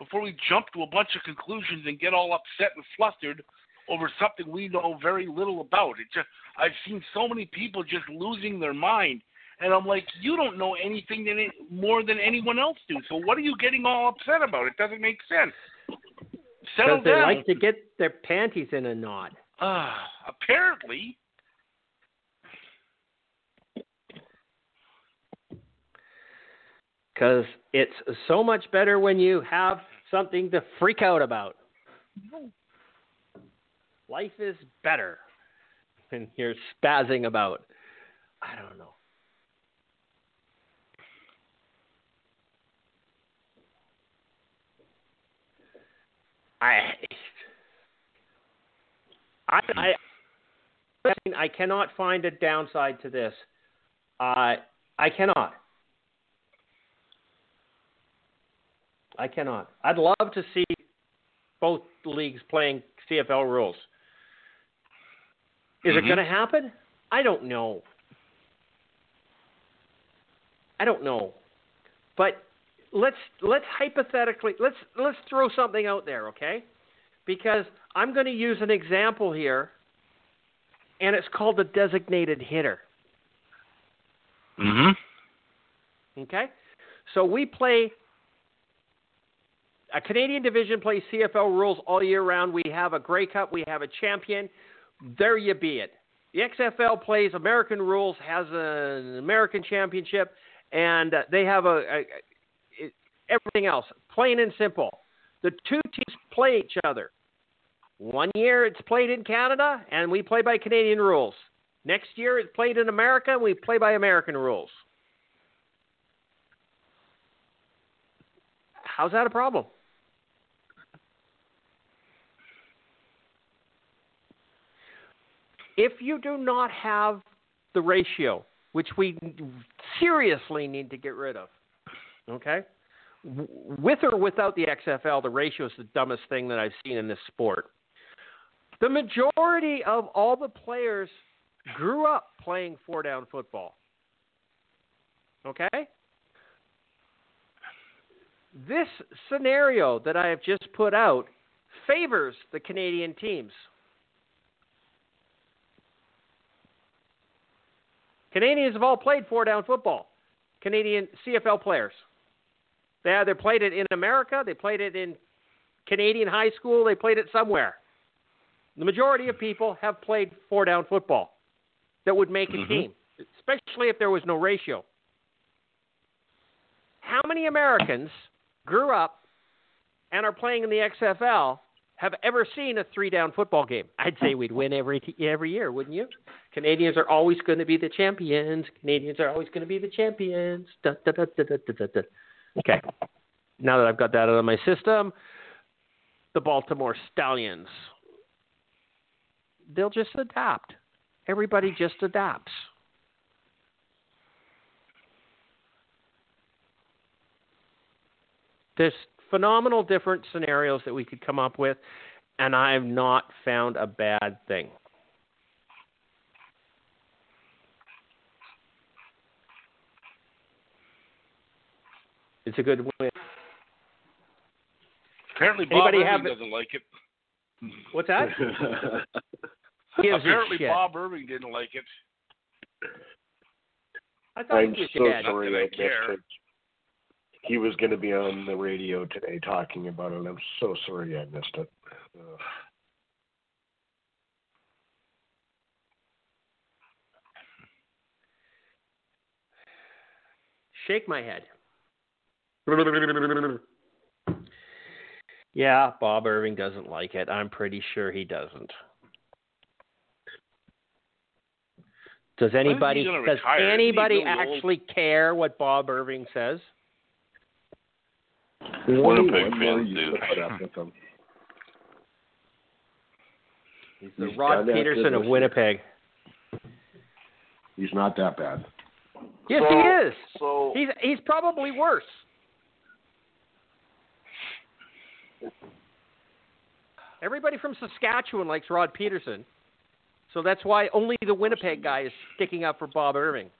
Before we jump to a bunch of conclusions and get all upset and flustered over something we know very little about. It just I've seen so many people just losing their mind, and I'm like, you don't know anything than it, more than anyone else do. So what are you getting all upset about? It doesn't make sense. Settle Because they down. like to get their panties in a knot. Uh, apparently, Because it's so much better when you have something to freak out about. Life is better when you're spazzing about. I don't know. I, I, I, I cannot find a downside to this. Uh, I cannot. I cannot. I'd love to see both leagues playing CFL rules. Is it Mhm. going to happen? I don't know. I don't know. But let's let's hypothetically let's let's throw something out there, okay? Because I'm going to use an example here and it's called the designated hitter. mm-hmm. Okay? So we play a Canadian division plays CFL rules all year round. We have a Grey Cup, we have a champion. There you be it. The XFL plays American rules, has an American championship, and they have a, a, a everything else. Plain and simple. The two teams play each other. One year it's played in Canada, and we play by Canadian rules. Next year it's played in America, and we play by American rules. How's that a problem? If you do not have the ratio, which we seriously need to get rid of, okay? With or without the XFL, the ratio is the dumbest thing that I've seen in this sport. The majority of all the players grew up playing four down football. Okay? This scenario that I have just put out favors the Canadian teams. Canadians have all played four down football. Canadian CFL players. They either played it in America, they played it in Canadian high school, they played it somewhere. The majority of people have played four down football that would make a Mhm. team, especially if there was no ratio. How many Americans grew up and are playing in the XFL have ever seen a three down football game? I'd say we'd win every every year, wouldn't you? Canadians are always going to be the champions. Canadians are always going to be the champions. Da, da, da, da, da, da, da. Okay. Now that I've got that out of my system, the Baltimore Stallions. They'll just adapt. Everybody just adapts. There's phenomenal different scenarios that we could come up with, and I have not found a bad thing. It's a good win. Apparently, Bob Anybody Irving have... doesn't like it. What's that? Apparently. Bob Irving didn't like it. I thought I'm he was so dead. sorry I I care. He was going to be on the radio today talking about it. I'm so sorry I missed it. Ugh. Shake my head. Yeah, Bob Irving doesn't like it. I'm pretty sure he doesn't. Does anybody does retire? Anybody old? actually care what Bob Irving says? There's only Winnipeg one more fans you do. can put up with him. He's the He's Rod Pedersen of. Winnipeg. He's not that bad. Yes, So- he is. So He's he's probably worse. Everybody from Saskatchewan likes Rod Pedersen. So that's why only the Winnipeg guy is sticking up for Bob Irving.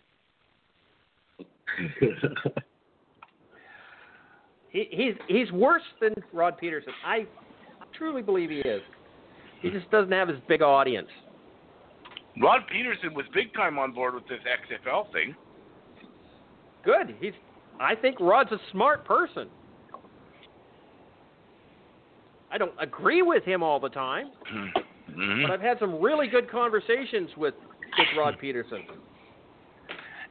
He, he's he's worse than Rod Pedersen. I truly believe he is. He just doesn't have his big audience. Rod Pedersen was big time on board with this XFL thing. Good. He's. I think Rod's a smart person. I don't agree with him all the time, Mhm. but I've had some really good conversations with with Rod Pedersen.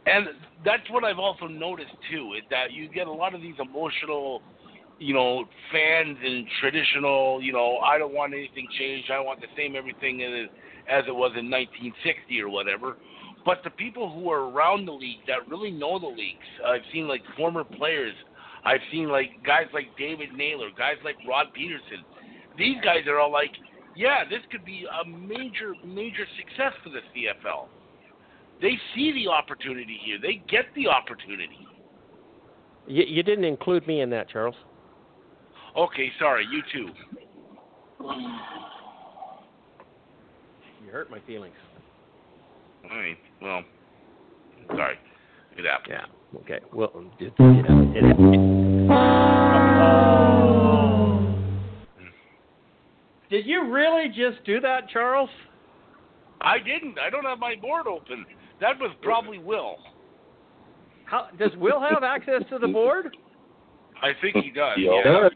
And that's what I've also noticed too, is that you get a lot of these emotional, you know, fans and traditional, you know, I don't want anything changed. I want the same everything as as it was in 1960 or whatever. But the people who are around the league that really know the leagues, I've seen like former players. I've seen like guys like David Naylor, guys like Rod Pedersen. These guys are all like, yeah, this could be a major, major success for the CFL. They see the opportunity here. They get the opportunity. You, you didn't include me in that, Charles. Okay, sorry, you too. You hurt my feelings. All right. Well, sorry. It happened. Yeah. Okay. Well, it, it, it, Did you really just do that, Charles? I didn't. I don't have my board open. That was probably Will. How does Will have access to the board? I think he does. He yeah. does.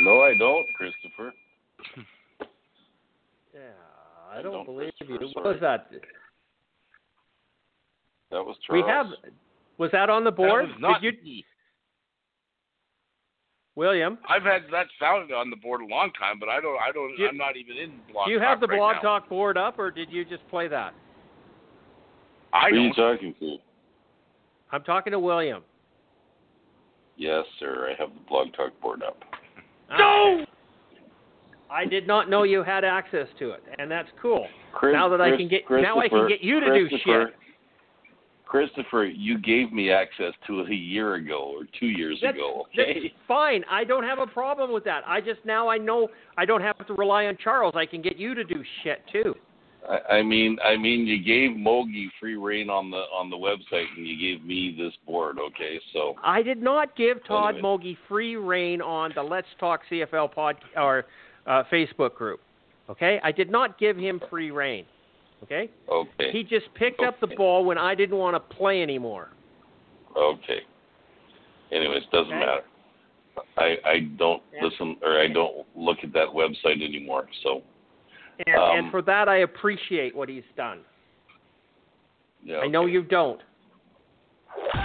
No, I don't, Christopher. Yeah, I don't, don't, believe you. Christopher, What was that? That was true. We have. Was that on the board? That was not Did you, me. William? I've had that sound on the board a long time, but I don't. I don't. Do you- I'm not even in blog. Talk. Do you have the right Blog now. Talk board up, or did you just play that? I Who are you don't. talking to? I'm talking to William. Yes, sir. I have the blog talk board up. Ah, no. I did not know you had access to it, and that's cool. Chris, now that I can get now I can Christopher- get you to do shit. Christopher, you gave me access to it a year ago or two years That's, ago. that's Okay. fine. I don't have a problem with that. I just now I know I don't have to rely on Charles. I can get you to do shit too. I, I mean, I mean, you gave Mogi free reign on the on the website, and you gave me this board. Okay, so I did not give Todd Anyway. Mogi free reign on the Let's Talk CFL pod or uh, Facebook group. Okay, I did not give him free reign. Okay, okay, he just picked up the ball when I didn't want to play anymore. okay. Anyways, doesn't Okay. matter. I I don't Yeah. listen or I don't look at that website anymore. So And, Um, and for that, I appreciate what he's done. yeah, I know you don't.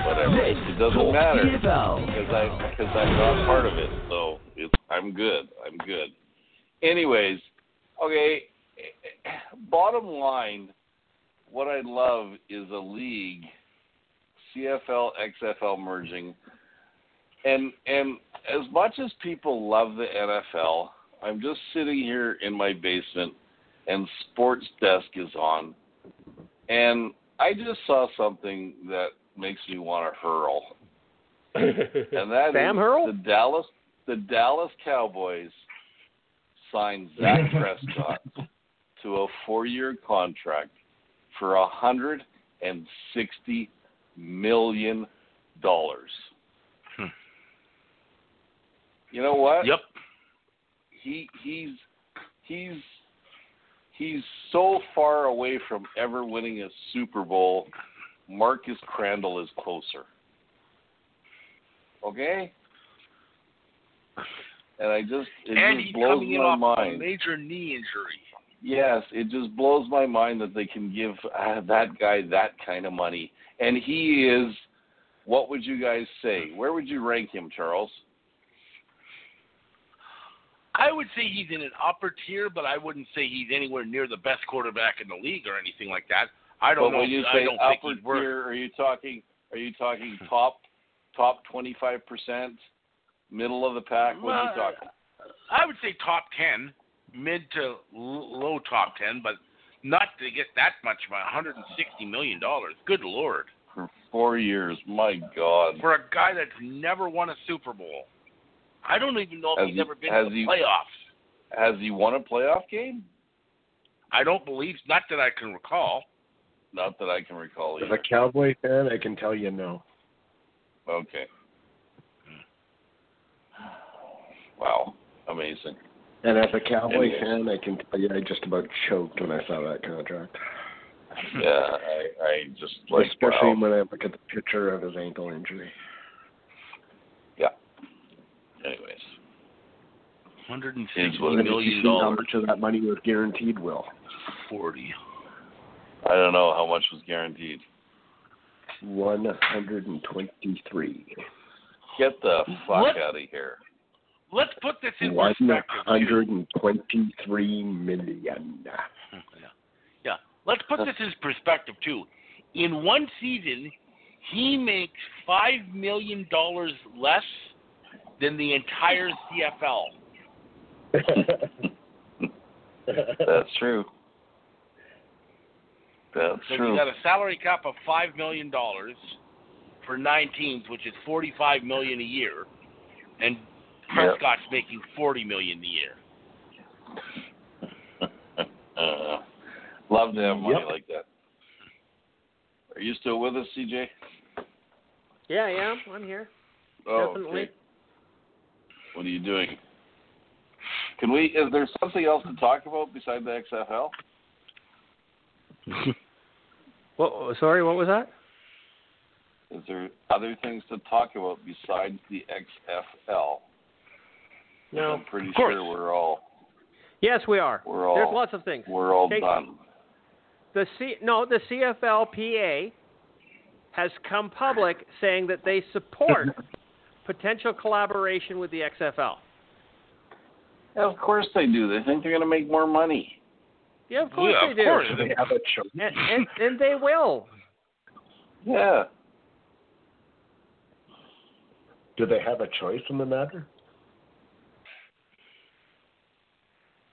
whatever. Let's It doesn't matter because I because I'm not part of it. So it's I'm good. I'm good. Anyways, okay. Bottom line, what I love is a league, CFL XFL merging, and and as much as people love the NFL, I'm just sitting here in my basement, and Sports Desk is on, and I just saw something that makes me want to hurl, and that is Sam Hurl? the Dallas the Dallas Cowboys signed Dak Prescott to a four-year contract for a hundred and sixty million dollars. Hmm. You know what? Yep. he he's he's he's so far away from ever winning a Super Bowl. Marcus Crandell is closer. Okay? And I just it and just blows my off a mind. major knee injury. Yes, it just blows my mind that they can give uh, that guy that kind of money. And he is what would you guys say? Where would you rank him, Charles? I would say he's in an upper tier, but I wouldn't say he's anywhere near the best quarterback in the league or anything like that. I don't but know. when you I say don't upper think he's worth. tier, are you talking are you talking hmm. top top twenty five percent, middle of the pack? What are you talking? I would say top ten, mid to l- low top ten, but not to get that much. By 160 million dollars. Good lord, For four years, my God. for a guy that's never won a Super Bowl. I don't even know if Has he's he- ever been has to the he- playoffs. Has he won a playoff game? I don't believe, not that I can recall. Not that I can recall As either. a Cowboy fan, I can tell you no. Okay. Wow. Amazing. And as a Cowboy Anyways. fan, I can tell you I just about choked when I saw that contract. Yeah, I, I just like Especially wow. when I look at the picture of his ankle injury. Anyways, Hundred and Is sixty what it is. Did you million see how dollars. much of that money was guaranteed, Will? Forty. I don't know how much was guaranteed. One hundred and twenty-three. Get the fuck What? out of here. Let's put this in One perspective. too. hundred and twenty-three million. Yeah. yeah. Let's put this in perspective too. In one season, he makes five million dollars less than the entire CFL. That's true. That's So true. you got a salary cap of five million dollars for nine teams, which is forty-five million a year, and Prescott's making forty million a year. uh, love to have money Yep. like that. Are you still with us, CJ? Yeah, yeah, I'm here. Oh, Definitely. okay. What are you doing? Can we? Is there something else to talk about besides the XFL? What, sorry, what was that? Is there other things to talk about besides the XFL? No. I'm pretty Of course. sure we're all Yes, we are. we're all There's lots of things. we're all Take- done. The C no, the CFLPA has come public saying that they support potential collaboration with the XFL. Of course they do. They think they're going to make more money. Yeah, of course Yeah, they of do. course. Do they have a choice? And, and and they will. Yeah. Do they have a choice in the matter?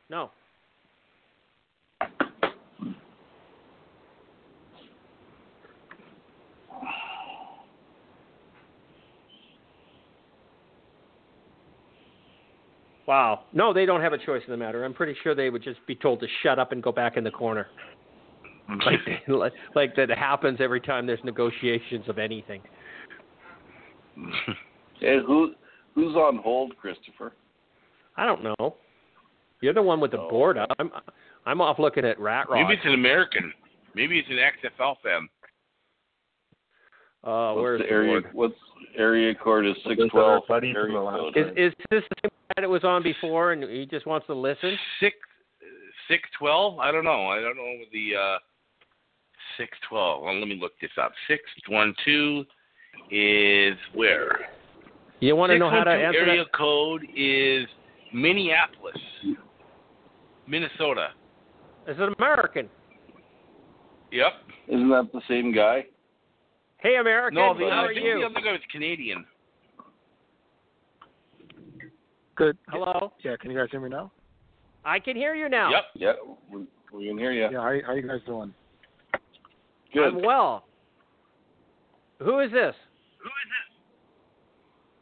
No. Wow. No, they don't have a choice in the matter. I'm pretty sure they would just be told to shut up and go back in the corner. Mm. Like, like, like that happens every time there's negotiations of anything. Hey, who who's on hold, Christopher? I don't know. You're the one with the Oh. board up. I'm I'm off looking at Rat Rod. Maybe it's an American. Maybe it's an XFL fan. Uh, what's where's the the area? board? What's area code is six Those are twelve? our buddies Area from the last code. Is is this the same guy that was on before and he just wants to listen? Six six twelve? I don't know. I don't know the uh six twelve. Well, let me look this up. Six one two is where? You want to know how to 612 answer area that? code is Minneapolis, Minnesota. Is it American? Yep. Isn't that the same guy? Hey, American, No, the, how I are think you? the other guy was Canadian. Good. Hello. Yeah, can you guys hear me now? I can hear you now. Yep. Yep. we, we can hear you. Yeah, how, how you guys doing? Good. I'm well. Who is this? Who is this?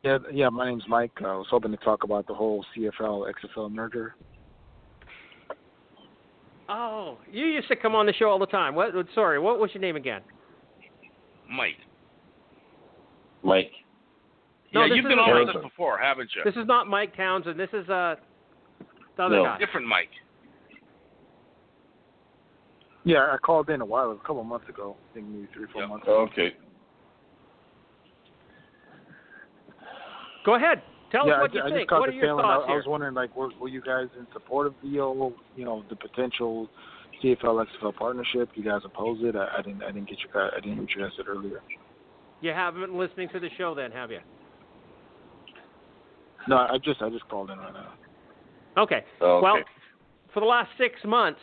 Yeah, yeah, my name's Mike. I was hoping to talk about the whole CFL XFL merger. Oh, you used to come on the show all the time. What? Sorry, what was your name again? Mike. Mike. No, yeah, this you've been isn't on Mike. with us before, haven't you? This is not Mike Townsend. This is uh, the other No. guy. Different Mike. Yeah, I called in a while, a couple months ago. I think maybe three, four Yep. months ago. Okay. Go ahead. Tell yeah, us what I, you ju- I think. just caught What are the your feeling. thoughts I, I was wondering, like, were, were you guys in support of the, you know, the potential CFL XFL partnership? You guys oppose it? I, I didn't. I didn't get you. I didn't hear what you guys said earlier. You haven't been listening to the show, then, have you? No, I just. I just called in right now. Okay. Okay. Well, for the last six months,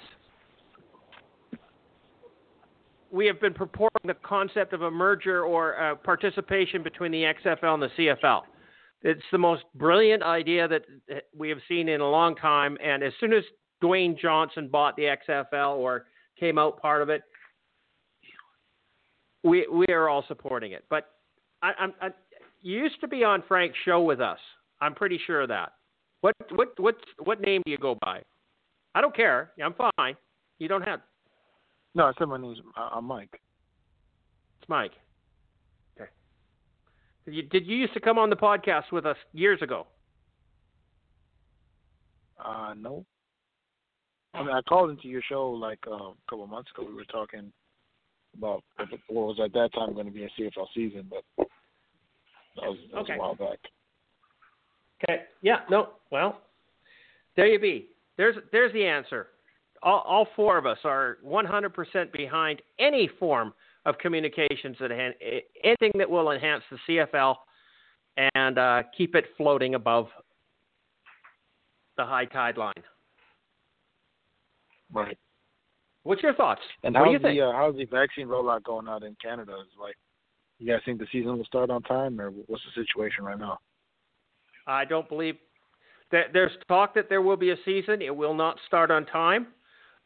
we have been purporting the concept of a merger or uh, participation between the XFL and the CFL. It's the most brilliant idea that we have seen in a long time. And as soon as Dwayne Johnson bought the XFL or came out part of it, we we are all supporting it. But I, I'm, I, you used to be on Frank's show with us. I'm pretty sure of that. What what what what name do you go by? I don't care. I'm fine. You don't have. No, I said my name's uh, I'm Mike. It's Mike. Okay. Did you, did you used to come on the podcast with us years ago? Uh, no. I mean, I called into your show like uh, a couple of months ago. We were talking about what was at that time going to be a CFL season, but that was, that was Okay. a while back. Okay. Yeah. No. Well, there you be. There's there's the answer. All, all four of us are 100% behind any form of communications that anything that will enhance the CFL and uh, keep it floating above the high tide line. Right. What's your thoughts? And what do how's you think? the uh, how's the vaccine rollout going out in Canada? Is like, you guys think the season will start on time, or what's the situation right now? I don't believe that there's talk that there will be a season. It will not start on time.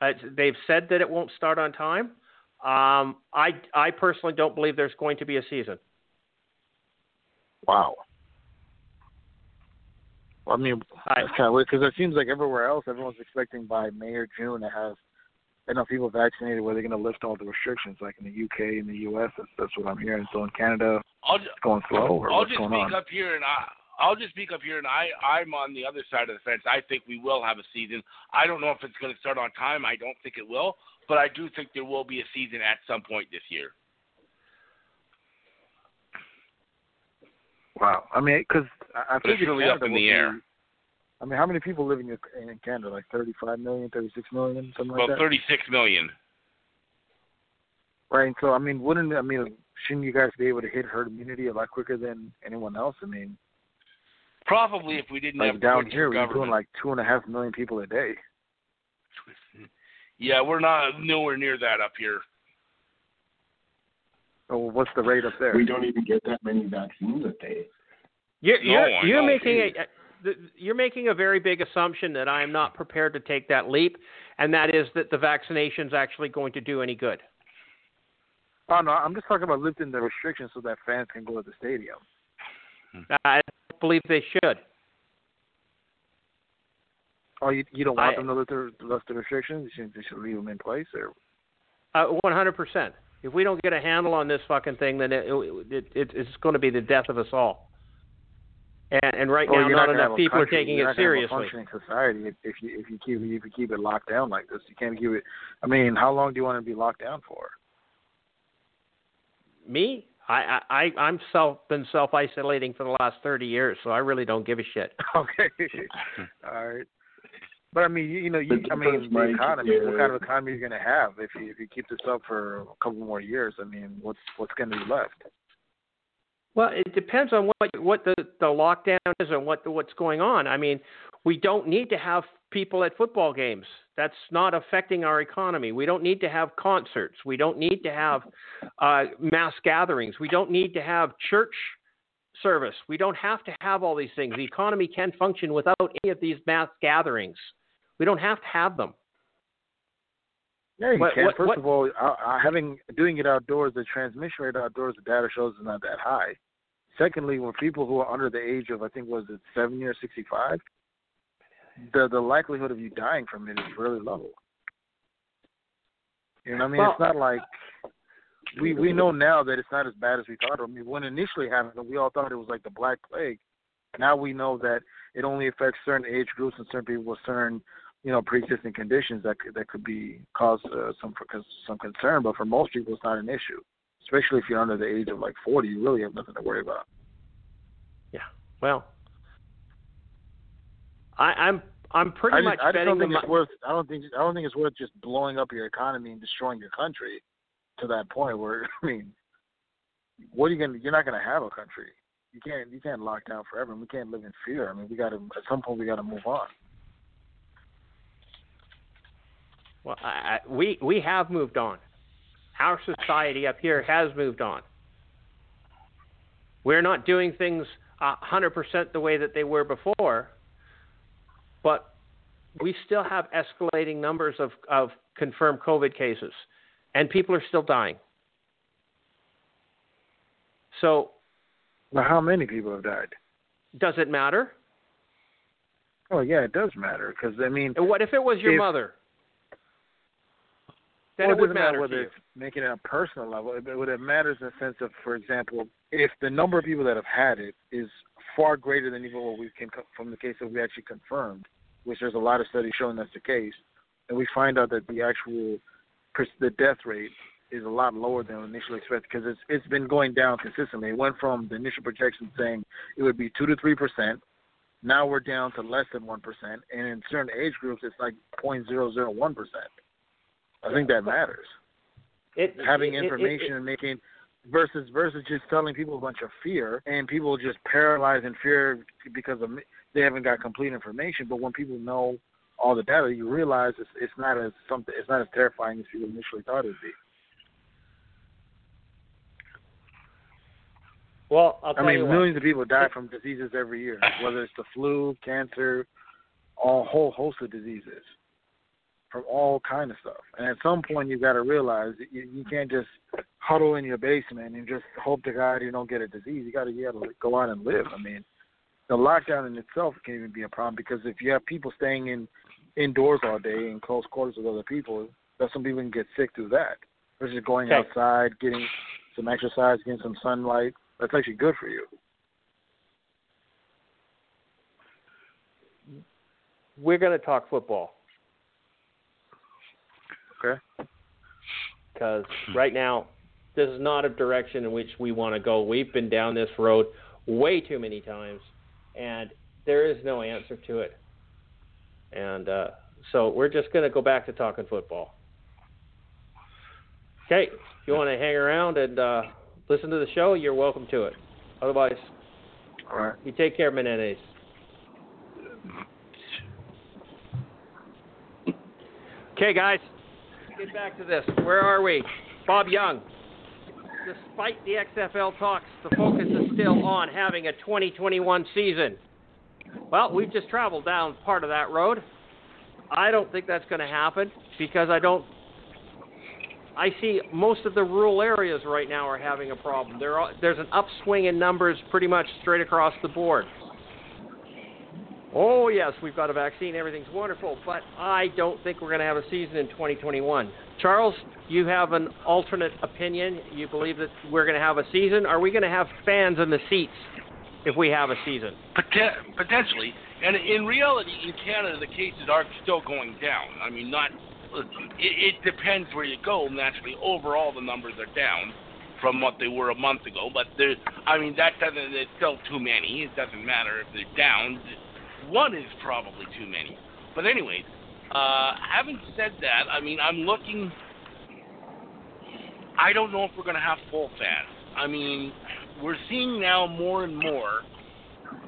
Uh, they've said that it won't start on time. Um, I I personally don't believe there's going to be a season. Wow. I mean, I- that's kind of weird because it seems like everywhere else, everyone's expecting by May or June to have enough people vaccinated where they're going to lift all the restrictions. Like in the UK and the US, that's, that's what I'm hearing. So in Canada, I'll, ju- it's going slow, I'll just speak on? up here, and I, I'll just speak up here, and I, I'm on the other side of the fence. I think we will have a season. I don't know if it's going to start on time. I don't think it will, but I do think there will be a season at some point this year. Wow. I mean, because I, I But it's really up in the be- air. I mean, how many people live in, your, in Canada? Like 35 million, 36 million, something like About that? 36 million. Right. And so, I mean, wouldn't I mean, shouldn't you guys be able to hit herd immunity a lot quicker than anyone else? I mean, Probably if we didn't like have down here, we're doing like two and a half million people a day. Yeah, we're not nowhere near that up here. So what's the rate up there? We don't even get that many vaccines a day. You're No, you're, I you're making a, a you're making a very big assumption that I am not prepared to take that leap, and that is that the vaccination's actually going to do any good. Oh no, I'm just talking about lifting the restrictions so that fans can go to the stadium. I don't believe they should. Oh, you you don't want I- them to lift the, lift the restrictions? You should, you should leave them in place, or Uh, 100%. If we don't get a handle on this fucking thing, then it, it, it, it's going to be the death of us all. And, and right oh, now, you're not enough people are taking you're it not gonna have a seriously. functioning society if, if you if you keep if you keep it locked down like this. You can't keep it. I mean, how long do you want to be locked down for? Me, I, I, I I'm self been self isolating for the last 30 years, so I really don't give a shit. okay, all right. But I mean, you, you know, you, I mean, difference, the Mike, economy. What is- kind of economy are you going to have if you if you keep this up for a couple more years? I mean, what's what's going to be left? Well, it depends on what what the the lockdown is and what the, what's going on. I mean, we don't need to have people at football games. That's not affecting our economy. We don't need to have concerts. We don't need to have uh, mass gatherings. We don't need to have church service. We don't have to have all these things. The economy can function without any of these mass gatherings. We don't have to have them. Yeah, you What- can. what- First what- of all, uh, having doing it outdoors, the transmission rate outdoors, the data shows is not that high. Secondly, when people who are under the age of I think was it seventy or sixty five, the the likelihood of you dying from it is really low. You know what I mean? Well- it's not like we we know now that it's not as bad as we thought. I mean, when it initially happened, we all thought it was like the Black Plague. Now we know that it only affects certain age groups and certain people with certain, you know, pre-existing conditions that could that could be cause uh, some some concern. But for most people, it's not an issue. Especially if you're under the age of like 40, you really have nothing to worry about. Yeah. Well, I, I'm I'm pretty I much just, I betting don't the think it's worth. I don't think. I don't think it's worth just blowing up your economy and destroying your country to that point where I mean, what are you gonna? You're not gonna have a country. You can't. You can't lock down forever. And we can't live in fear. I mean, we got to. At some point, we got to move on. Well, I, we we have moved on. Our society up here has moved on. We're not doing things a hundred percent the way that they were before, but we still have escalating numbers of, of confirmed COVID cases, and people are still dying. So, Now, how many people have died? does it matter? Oh yeah, it does matter because I mean, what if it was your If- mother? Then well, it would doesn't matter matter whether it's making it a personal level. But what it matters in the sense of, for example, if the number of people that have had it is far greater than even what we can from the case that we actually confirmed, which there's a lot of studies showing that's the case, and we find out that the actual the death rate is a lot lower than initially expected because it's it's been going down consistently. It went from the initial projection saying it would be two to three percent. Now we're down to less than one percent, and in certain age groups, it's like point zero zero one percent. I think that matters It, having it- information it- and making versus versus just telling people a bunch of fear and people just paralyzed in fear because of they haven't got complete information. But when people know all the data, you realize it's it's not as something it's not as terrifying as you initially thought it'd be. well, I'll I mean, you what. millions of people die from diseases every year, whether it's the flu, cancer, a whole host of diseases from all kind of stuff. And at some point, you got to realize that you, you can't just huddle in your basement and just hope to God you don't get a disease. You got to be able to go out and live. I mean, the lockdown in itself can even be a problem because if you have people staying in indoors all day in close quarters with other people, that's some people can get sick through that. Versus going Okay. outside, getting some exercise, getting some sunlight. That's actually good for you. We're going to talk football. Okay. Because right now, this is not a direction in which we want to go. We've been down this road way too many times, and there is no answer to it. And uh, so we're just going to go back to talking football. Okay, if you want to hang around and uh, listen to the show, you're welcome to it. Otherwise, All right. you take care, Menendez. Okay, guys, get back to this. Where are we? Bob Young. Despite the XFL talks, the focus is still on having a 2021 season. Well, we've just traveled down part of that road. I don't think that's going to happen because I don't. I see most of the rural areas right now are having a problem. There are, there's an upswing in numbers pretty much straight across the board. Oh, yes, we've got a vaccine. Everything's wonderful. But I don't think we're going to have a season in 2021. Charles, you have an alternate opinion. You believe that we're going to have a season. Are we going to have fans in the seats if we have a season? Poten- potentially, and in reality, in Canada, the cases are still going down. I mean, not. It, it depends where you go. Naturally, overall, the numbers are down from what they were a month ago. But there, I mean, that doesn't. It's still too many. It doesn't matter if they're down. One is probably too many. But anyways, uh, having said that, I mean, I'm looking. I don't know if we're going to have full fans. I mean, we're seeing now more and more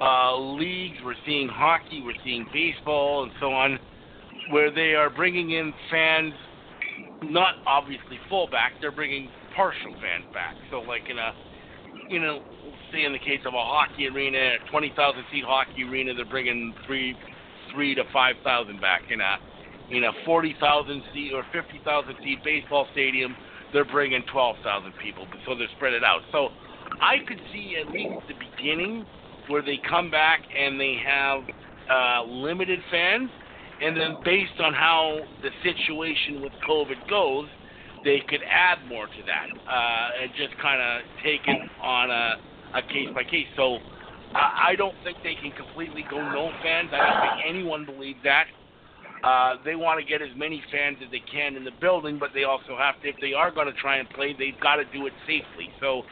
uh, leagues. We're seeing hockey. We're seeing baseball and so on, where they are bringing in fans, not obviously full back. They're bringing partial fans back. So, like in a, you know, say in the case of a hockey arena, a 20,000 seat hockey arena, they're bringing three, three to five thousand back. In a, in a 40,000 seat or 50,000 seat baseball stadium, they're bringing 12,000 people. So they're spread it out. So I could see at least the beginning where they come back and they have uh, limited fans, and then based on how the situation with COVID goes, they could add more to that uh, and just kind of take it on a, a case by case. So I I don't think they can completely go no fans. I don't think anyone believes that. Uh, they want to get as many fans as they can in the building, but they also have to, if they are going to try and play, they've got to do it safely. So,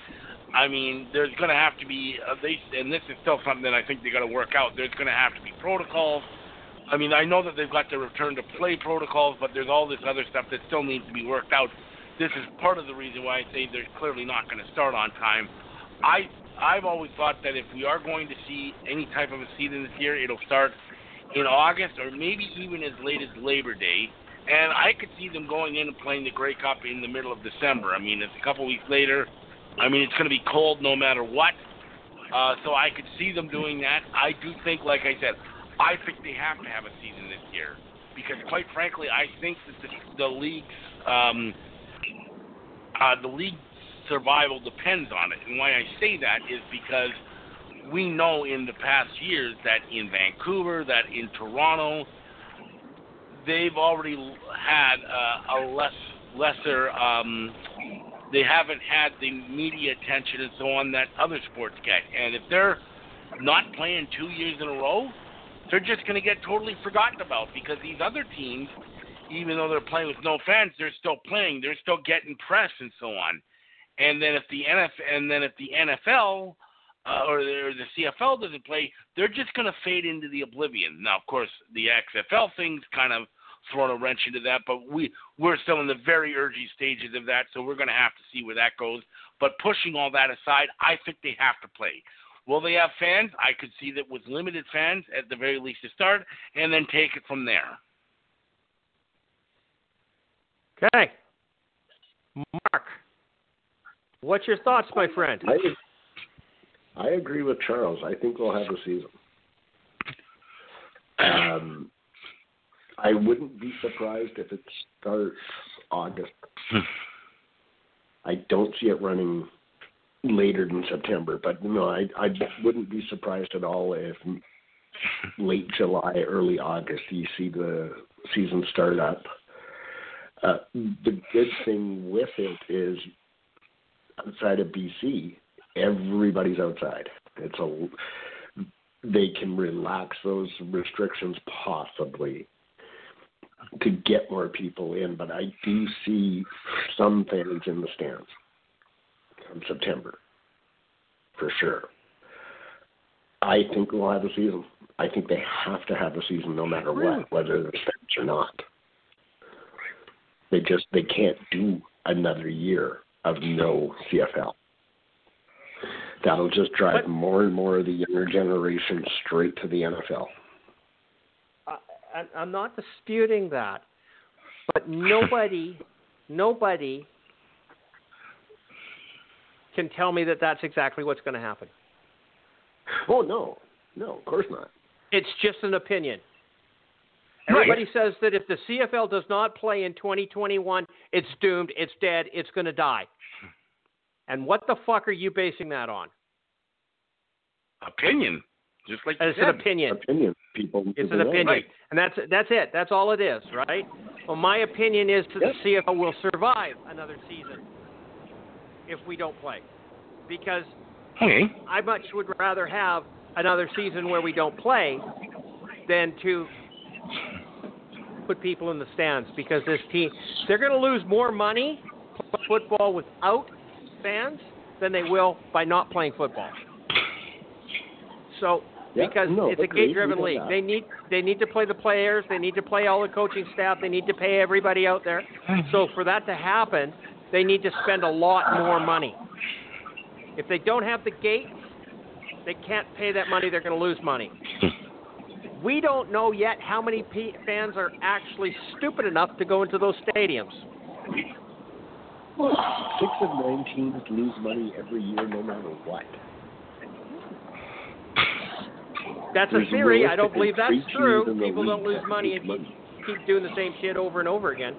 I mean, there's going to have to be, uh, they, and this is still something that I think they got to work out. There's going to have to be protocols. I mean, I know that they've got the return to play protocols, but there's all this other stuff that still needs to be worked out. This is part of the reason why I say they're clearly not going to start on time. I I've always thought that if we are going to see any type of a season this year, it'll start in August or maybe even as late as Labor Day. And I could see them going in and playing the Grey Cup in the middle of December. I mean, it's a couple weeks later. I mean, it's going to be cold no matter what. Uh, so I could see them doing that. I do think, like I said, I think they have to have a season this year because, quite frankly, I think that the, the league's um, uh, the league survival depends on it. And why I say that is because we know in the past years that in Vancouver, that in Toronto, they've already had uh, a less lesser. Um, they haven't had the media attention and so on that other sports get. And if they're not playing two years in a row, they're just going to get totally forgotten about because these other teams, even though they're playing with no fans, they're still playing. They're still getting press and so on. And then if the NFL and then if the NFL uh, or, the, or the CFL doesn't play, they're just going to fade into the oblivion. Now, of course, the XFL thing's kind of thrown a wrench into that, but we we're still in the very early stages of that, so we're going to have to see where that goes. But pushing all that aside, I think they have to play. Will they have fans? I could see that with limited fans at the very least to start, and then take it from there. Okay, Mark, what's your thoughts, my friend? I, I agree with Charles. I think we'll have a season. Um, I wouldn't be surprised if it starts August. I don't see it running later than September, but no, I I wouldn't be surprised at all if late July, early August you see the season start up. Uh, the good thing with it is outside of BC, everybody's outside. It's a they can relax those restrictions possibly to get more people in, but I do see some fans in the stands from September for sure. I think we'll have a season. I think they have to have a season no matter what, hmm. whether there's fans or not. They just they can't do another year of no CFL. That'll just drive But- more and more of the younger generation straight to the NFL. I, I'm not disputing that, but nobody, nobody can tell me that that's exactly what's going to happen. Oh no, no, of course not. It's just an opinion. Right. Everybody says that if the CFL does not play in 2021, it's doomed, it's dead, it's going to die. And what the fuck are you basing that on? Opinion, just like you It's an opinion. Opinion, people. It's people an opinion, Right. and that's that's it. That's all it is, right? Well, my opinion is that Yep. the CFL will survive another season if we don't play, because Okay. I much would rather have another season where we don't play than to put people in the stands because this team they're going to lose more money playing football without fans than they will by not playing football. So Yeah, because no, it's a agreed. gate-driven league, that. they need they need to play the players, they need to play all the coaching staff, they need to pay everybody out there. So for that to happen, they need to spend a lot more money. If they don't have the gates, they can't pay that money. They're going to lose money. Hmm. We don't know yet how many P- fans are actually stupid enough to go into those stadiums. Six of nine teams lose money every year, no matter what. That's There's a theory. I don't believe that's three teams true. in the People don't lose money if you money. keep doing the same shit over and over again.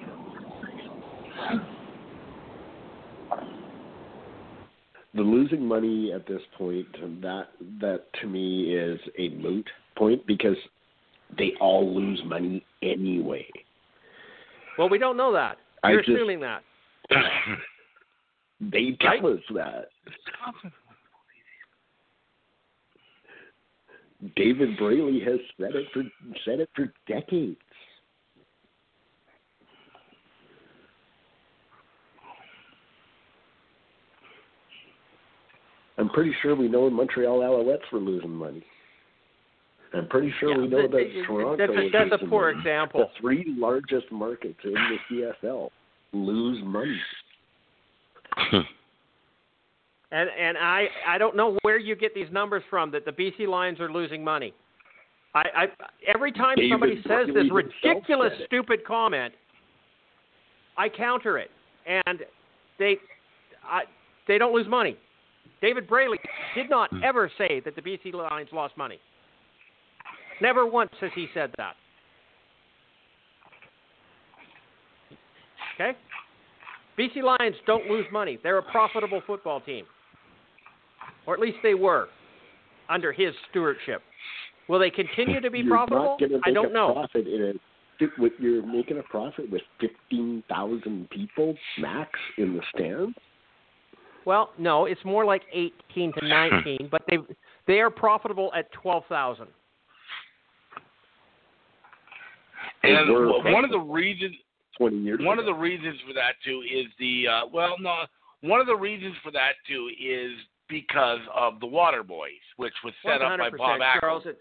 The losing money at this point, that that to me is a moot point because they all lose money anyway. Well, we don't know that. You're just- assuming that. They tell Right. us that. David Braley has said it for said it for decades. I'm pretty sure we know Montreal Alouettes were losing money. I'm pretty sure Yeah, we know but that Toronto that's a, that's a poor money. example. The three largest markets in the CFL lose money. And and I I don't know where you get these numbers from that the BC Lions are losing money. I, I every time David somebody says Braley this ridiculous stupid comment, I counter it, and they I, they don't lose money. David Braley did not Hmm. ever say that the BC Lions lost money. Never once has he said that. Okay? BC Lions don't lose money. They're a profitable football team. Or at least they were. under his stewardship. Will they continue to be You're profitable? Not gonna I make don't a know. Profit in a, you're making a profit with fifteen thousand people max in the stands. Well, no, it's more like 18 to 19, but they they are profitable at 12,000. And one of the reasons Twenty years. one of the reasons for that too is the uh, well no one of the reasons for that too is because of the Water Boys, which was set up by Bob Charles. Ackles. It-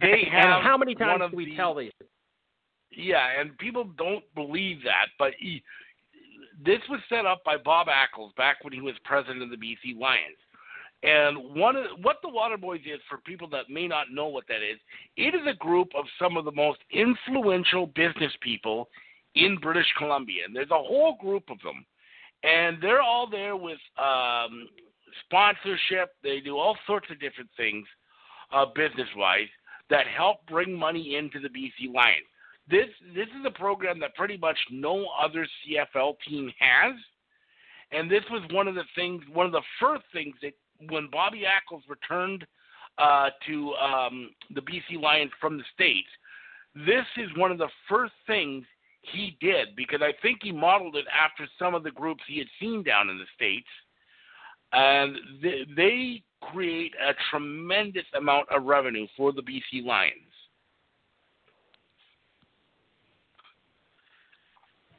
They and have how many times do we the- tell these? Yeah, and people don't believe that, but he, this was set up by Bob Ackles back when he was president of the BC Lions. And one of what the Water Boys is for people that may not know what that is, it is a group of some of the most influential business people in British Columbia. And there's a whole group of them, and they're all there with um, sponsorship. They do all sorts of different things, uh, business wise, that help bring money into the BC Lions this this is a program that pretty much no other CFL team has, and this was one of the things, one of the first things that when Bobby Ackles returned uh, to um, the BC Lions from the states, this is one of the first things he did because I think he modeled it after some of the groups he had seen down in the states, and they, they create a tremendous amount of revenue for the BC Lions.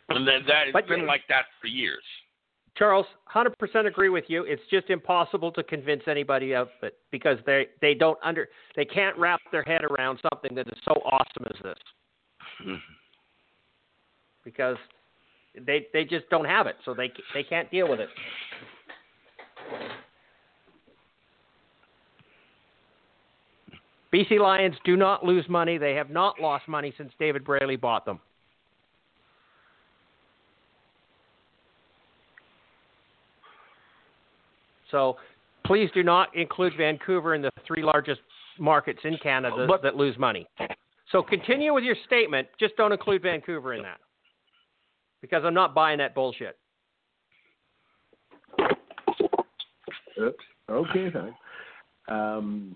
And then that has But- been like that for years. Charles, 100% agree with you. It's just impossible to convince anybody of it because they they don't under they can't wrap their head around something that is so awesome as this because they they just don't have it, so they they can't deal with it. BC Lions do not lose money. They have not lost money since David Braley bought them. So please do not include Vancouver in the three largest markets in Canada But- that lose money. So continue with your statement. Just don't include Vancouver in that. Because I'm not buying that bullshit. Oops. Okay, then. Um,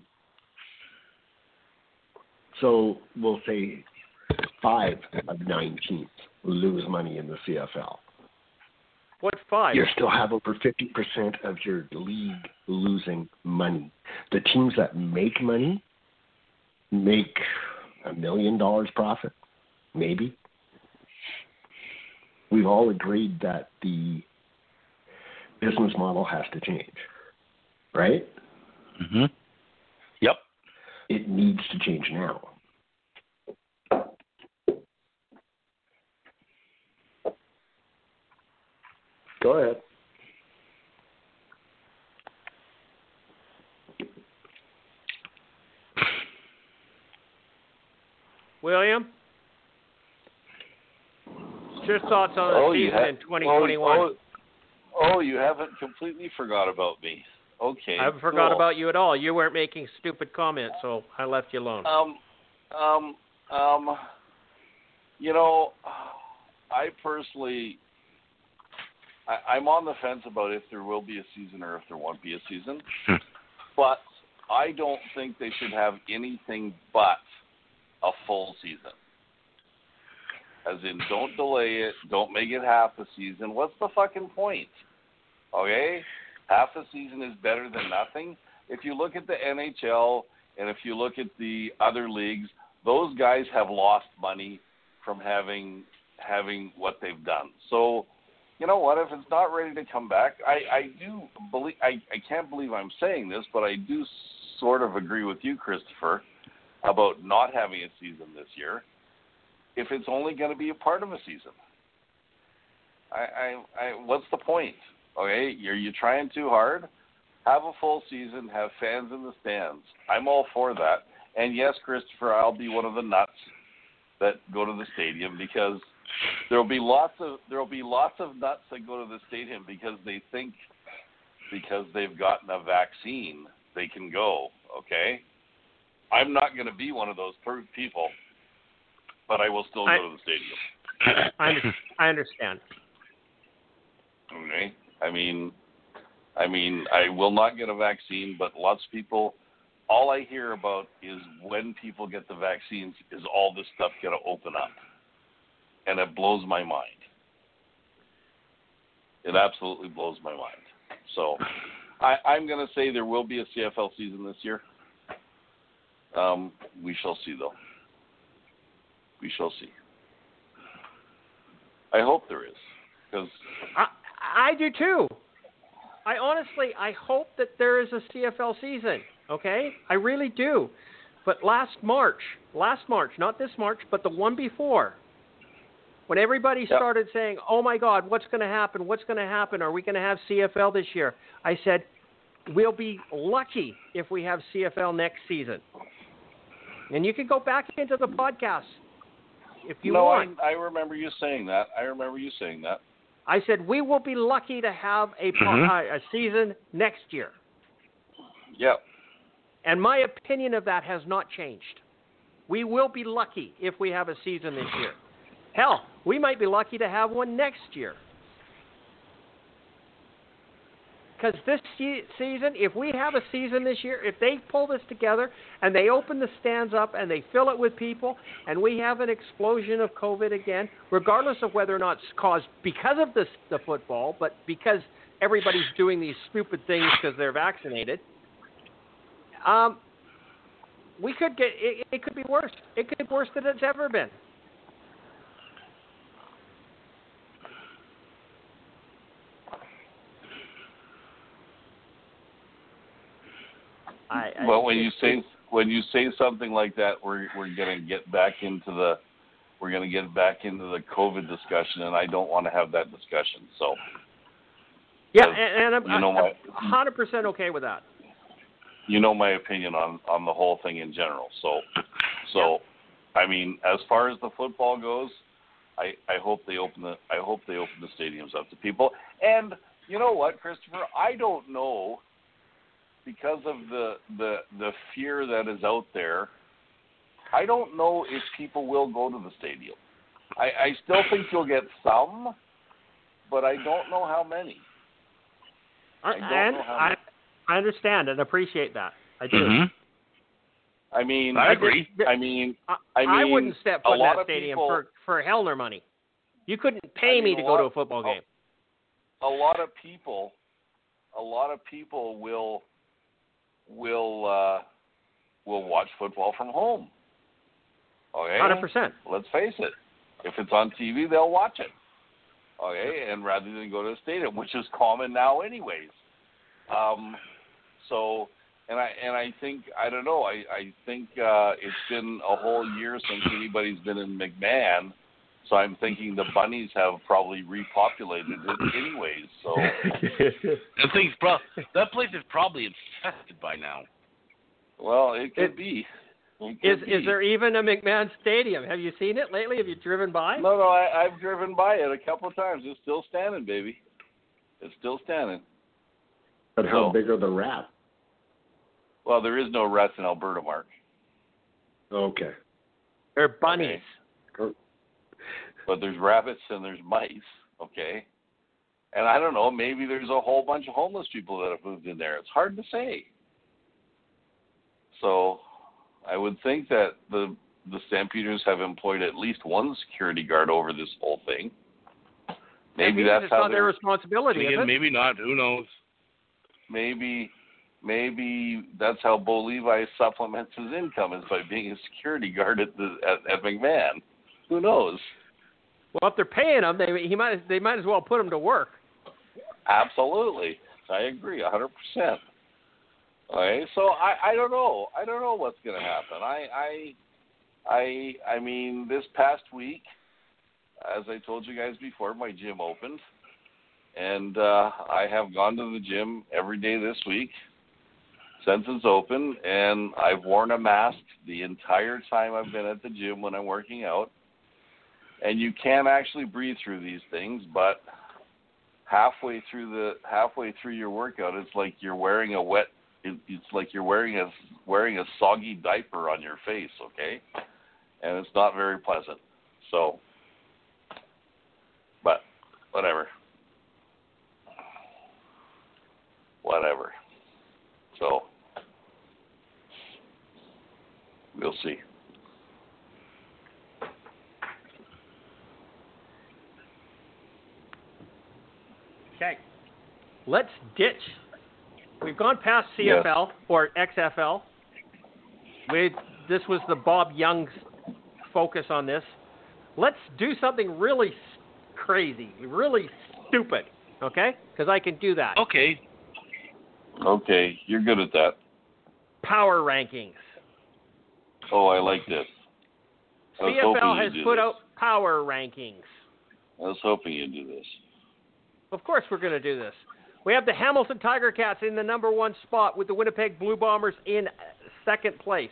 so we'll say five of 19 lose money in the CFL. What five? You still have over 50% of your league losing money. The teams that make money make a million dollars profit, maybe. We've all agreed that the business model has to change, right? Mm-hmm. Yep. It needs to change now. Go ahead. William? What's your thoughts on the Oh, season ha- in 2021? Oh, oh, oh, you haven't completely forgot about me. Okay. I haven't forgot cool. about you at all. You weren't making stupid comments, so I left you alone. Um, um, um, you know, I personally, I, I'm on the fence about if there will be a season or if there won't be a season. Hmm. but I don't think they should have anything but a full season. As in, don't delay it. Don't make it half a season. What's the fucking point? Okay? Half a season is better than nothing. If you look at the NHL and if you look at the other leagues, those guys have lost money from having having what they've done. So, you know what? If it's not ready to come back, I, I do believe I, I can't believe I'm saying this, but I do sort of agree with you, Christopher, about not having a season this year. If it's only going to be a part of a season, I, I, I what's the point? Okay, you're you trying too hard. Have a full season. Have fans in the stands. I'm all for that. And yes, Christopher, I'll be one of the nuts that go to the stadium because there'll be lots of there'll be lots of nuts that go to the stadium because they think because they've gotten a vaccine they can go. Okay, I'm not going to be one of those per- people, but I will still I- go to the stadium. I, under, I understand. Okay. I mean, I mean, I will not get a vaccine, but lots of people all I hear about is when people get the vaccines, is all this stuff going to open up, and it blows my mind. It absolutely blows my mind. So, I, I'm going to say there will be a CFL season this year. Um, we shall see, though. We shall see. I hope there is, because I, I do too. I honestly, I hope that there is a CFL season. Okay, I really do. But last March, last March, not this March, but the one before, when everybody Yep. started saying, "Oh my God, what's going to happen? What's going to happen? Are we going to have CFL this year?" I said, "We'll be lucky if we have CFL next season." And you can go back into the podcast if you no, want. I, I remember you saying that. I remember you saying that. I said we will be lucky to have a Mhm. uh, a season next year. Yep. And my opinion of that has not changed. We will be lucky if we have a season this year. Hell, we might be lucky to have one next year. Because this season, if we have a season this year, if they pull this together and they open the stands up and they fill it with people, and we have an explosion of COVID again, regardless of whether or not it's caused because of this, the football, but because everybody's doing these stupid things because they're vaccinated, um, we could get it, it could be worse. It could be worse than it's ever been. I, I, well, when you say when you say something like that, we're we're going to get back into the we're to get back into the COVID discussion, and I don't want to have that discussion. So yeah, and, and I'm, you know I'm my- hundred percent okay with that. you know my opinion on on the whole thing in general. So so I mean, as far as the football goes, I I hope they open the I hope they open the stadiums up to people. And you know what, Christopher, I don't know because of the the the fear that is out there. I don't know if people will go to the stadium. I, I still think you'll get some, but I don't know how many. I, I don't and know how I, many. I understand and appreciate that. I do. Mm-hmm. I mean, I agree. I mean, I, I mean, wouldn't step a foot in that stadium people- for for hell nor money. You couldn't pay I me to a go to a football game. a lot of people a lot of people will will uh will watch football from home. Okay? Hundred percent. Let's face it. If it's on TV, they'll watch it. Okay, and rather than go to the stadium, which is common now anyways. Um so and I and I think I don't know, I, I think uh it's been a whole year since anybody's been in McMahon. So I'm thinking the bunnies have probably repopulated it anyways. So That thing's pro- that place is probably infested by now. well, it could It- be. It Is could is be. there even a McMahon Stadium? Have you seen it lately? Have you driven by? No, no, I, I've driven by it a couple of times. It's still standing, baby. It's still standing. But how So- big are the rats? Well, there is no rats in Alberta, Mark. Okay. They're bunnies. But there's rabbits and there's mice. Okay. And I don't know. Maybe there's a whole bunch of homeless people that have moved in there. It's hard to say. So, I would think that the the Stampeders have employed at least one security guard over this whole thing. Maybe That that's it's how not their responsibility, is Again, it? maybe not. Who knows? maybe maybe that's how Bo Levi supplements his income is by being a security guard at the at, at McMahon. Who knows? Well, if they're paying him, they he might they might as well put him to work. Absolutely, I agree, hundred percent. Okay, so I I don't know, I don't know what's going to happen. I I I I mean, this past week, as I told you guys before, my gym opened, and uh, I have gone to the gym every day this week since it's open, and I've worn a mask the entire time I've been at the gym when I'm working out. And you can actually breathe through these things, but halfway through the halfway through your workout, it's like you're wearing a wet. It, it's like you're wearing a wearing a soggy diaper on your face, okay? And it's not very pleasant. So, but whatever, whatever. So, Okay. Let's ditch. We've gone past. CFL or XFL. We this was the Bob Young's focus on this. Let's do something really crazy, really stupid. Okay? Because I can do that. Okay. Okay, you're good at that. Power rankings. Oh, I like this. I CFL has put this. out power rankings. I was hoping you'd do this. Of course, we're going to do this. We have the Hamilton Tiger Cats in the number one spot with the Winnipeg Blue Bombers in second place.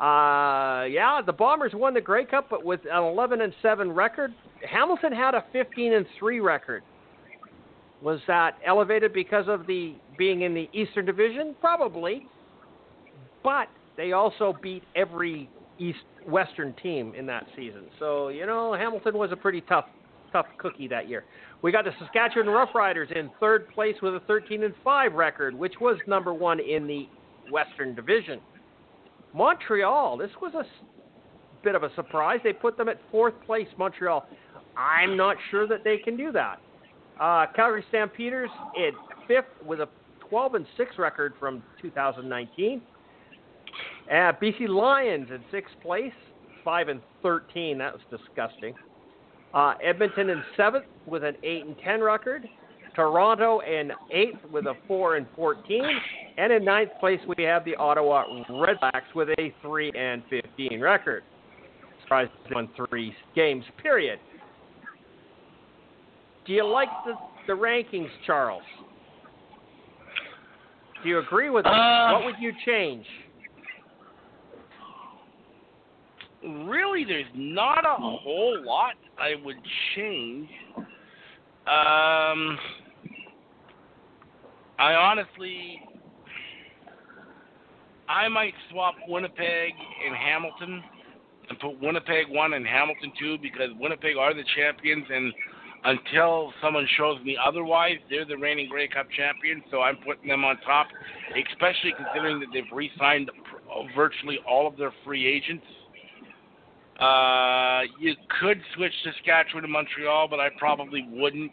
Uh, yeah, the Bombers won the Grey Cup, but with an 11 and 7 record. Hamilton had a 15 and 3 record. Was that elevated because of the being in the Eastern Division? Probably, but they also beat every East Western team in that season. So you know, Hamilton was a pretty tough, tough cookie that year. We got the Saskatchewan Roughriders in third place with a 13 and 5 record, which was number one in the Western Division. Montreal, this was a bit of a surprise. They put them at fourth place, Montreal. I'm not sure that they can do that. Uh, Calgary Stampeders in fifth with a 12 and 6 record from 2019. Uh, BC Lions in sixth place, 5 and 13. That was disgusting. Uh, Edmonton in seventh with an 8 and 10 record. Toronto in eighth with a 4 and 14. And in ninth place, we have the Ottawa Redblacks with a 3 and 15 record. Surprised won three games, period. Do you like the, the rankings, Charles? Do you agree with them? Uh, what would you change? really there's not a whole lot I would change. Um, I honestly, I might swap Winnipeg and Hamilton and put Winnipeg one and Hamilton two because Winnipeg are the champions and until someone shows me otherwise, they're the reigning Grey Cup champions. So I'm putting them on top, especially considering that they've re-signed virtually all of their free agents. Uh, you could switch Saskatchewan to Montreal, but I probably wouldn't.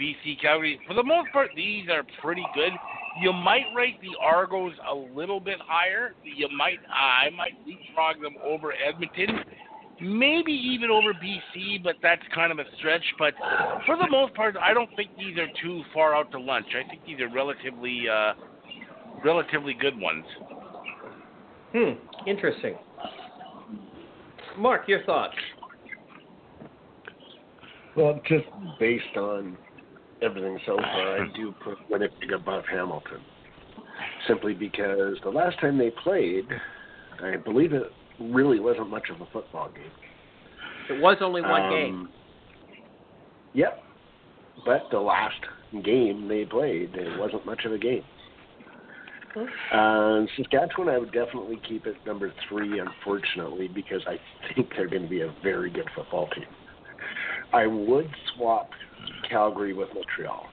BC Calgary, for the most part, these are pretty good. You might rate the Argos a little bit higher. You might, I might leapfrog them over Edmonton, maybe even over BC, but that's kind of a stretch. But for the most part, I don't think these are too far out to lunch. I think these are relatively, uh, relatively good ones. Hmm, interesting. Mark, your thoughts? Well, just based on everything so far, I do put Winnipeg above Hamilton. Simply because the last time they played, I believe it really wasn't much of a football game. It was only one game. Um, Yep. But the last game they played, it wasn't much of a game. Uh, Saskatchewan, I would definitely keep it number three, unfortunately, because I think they're going to be a very good football team. I would swap Calgary with Montreal.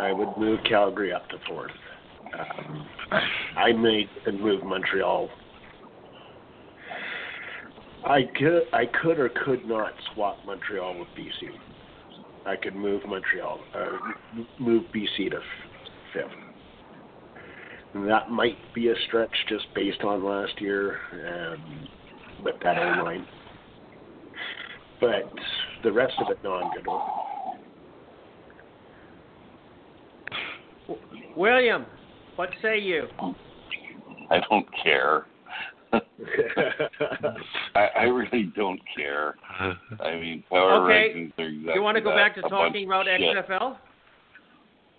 I would move Calgary up to fourth. Um, I may move Montreal. I could, I could or could not swap Montreal with BC. I could move Montreal, uh, move BC to f- fifth. And that might be a stretch just based on last year um, with that O line. But the rest of it, no, I'm good with. William, what say you? I don't care. I, I really don't care. I mean, power Okay. rankings are exactly you want to go back to talking about. XFL?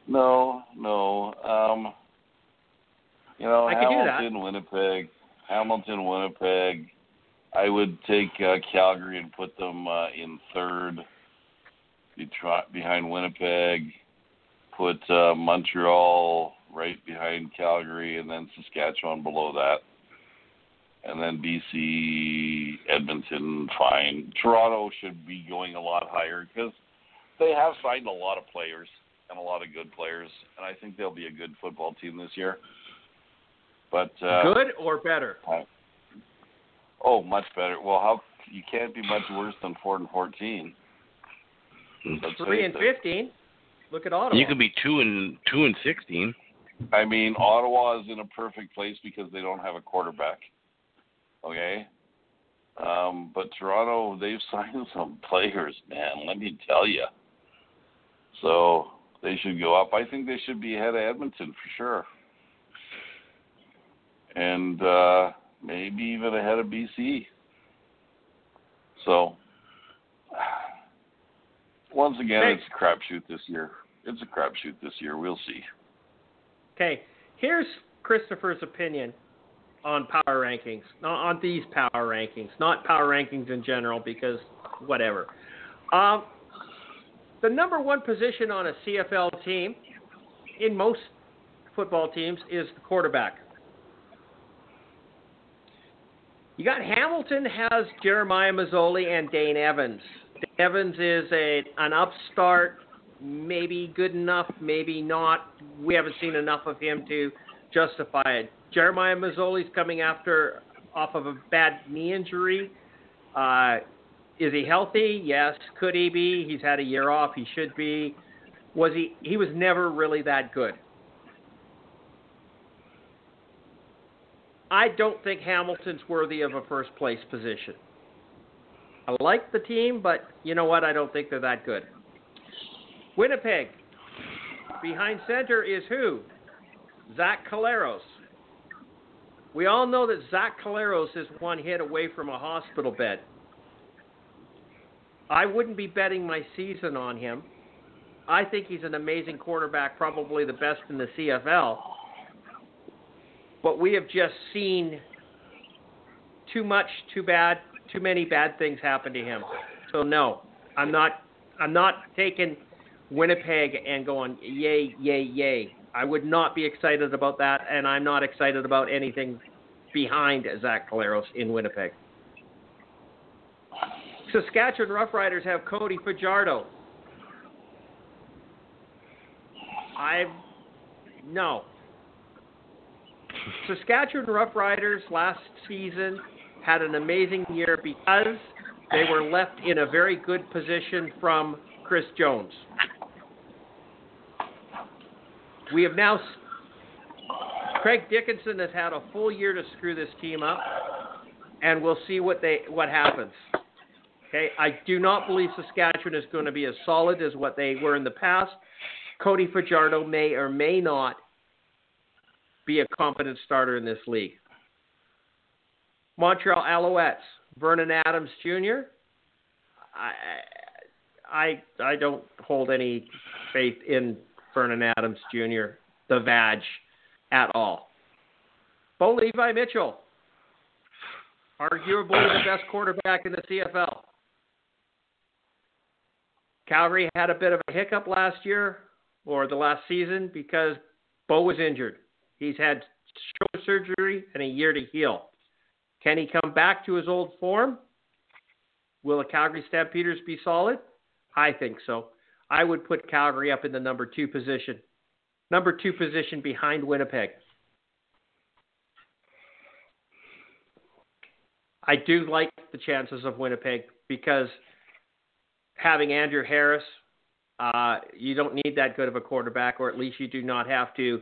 No, no. Um, you know, I could do that. Hamilton, Winnipeg, Hamilton, Winnipeg. I would take uh, Calgary and put them uh, in third, Detroit behind Winnipeg. Put uh, Montreal right behind Calgary, and then Saskatchewan below that. And then BC, Edmonton, fine. Toronto should be going a lot higher because they have signed a lot of players and a lot of good players, and I think they'll be a good football team this year. But uh, Good or better? Oh, much better. Well, how you can't be much worse than four and fourteen. Let's Three and fifteen. Look at Ottawa. You could be two and two and sixteen. I mean, Ottawa is in a perfect place because they don't have a quarterback. Okay. Um, but Toronto, they've signed some players, man. Let me tell you. So they should go up. I think they should be ahead of Edmonton for sure, and uh, maybe even ahead of BC. So once again, it's a crapshoot this year. It's a crapshoot this year. We'll see. Okay, here's Christopher's opinion on power rankings, not on these power rankings, not power rankings in general, because whatever. Um, the number one position on a CFL team, in most football teams, is the quarterback. You got Hamilton has Jeremiah Masoli and Dane Evans. Dane Evans is a an upstart, maybe good enough, maybe not. We haven't seen enough of him to justify it. Jeremiah Masoli's coming after off of a bad knee injury. Uh, is he healthy? Yes. Could he be? He's had a year off. He should be. Was he? He was never really that good. I don't think Hamilton's worthy of a first place position. I like the team, but you know what? I don't think they're that good. Winnipeg. Behind center is who? Zach Collaros. We all know that Zach Collaros is one hit away from a hospital bed. I wouldn't be betting my season on him. I think he's an amazing quarterback, probably the best in the CFL. But we have just seen too much, too bad, too many bad things happen to him. So no, I'm not. I'm not taking Winnipeg and going yay, yay, yay. I would not be excited about that, and I'm not excited about anything behind Zach Collaros in Winnipeg. Saskatchewan Roughriders have Cody Fajardo. I've no. Saskatchewan Roughriders last season had an amazing year because they were left in a very good position from Chris Jones. We have now Craig Dickenson has had a full year to screw this team up, and we'll see what they what happens. Okay, I do not believe Saskatchewan is going to be as solid as what they were in the past. Cody Fajardo may or may not be a competent starter in this league. Montreal Alouettes, Vernon Adams Jr. I I I don't hold any faith in Vernon Adams Jr. the Vag at all. Bo Levi Mitchell, arguably the best quarterback in the CFL. Calgary had a bit of a hiccup last year or the last season because Bo was injured. He's had shoulder surgery and a year to heal. Can he come back to his old form? Will the Calgary Stampeders be solid? I think so. I would put Calgary up in the number two position. Number two position behind Winnipeg. I do like the chances of Winnipeg because having Andrew Harris, uh, you don't need that good of a quarterback, or at least you do not have to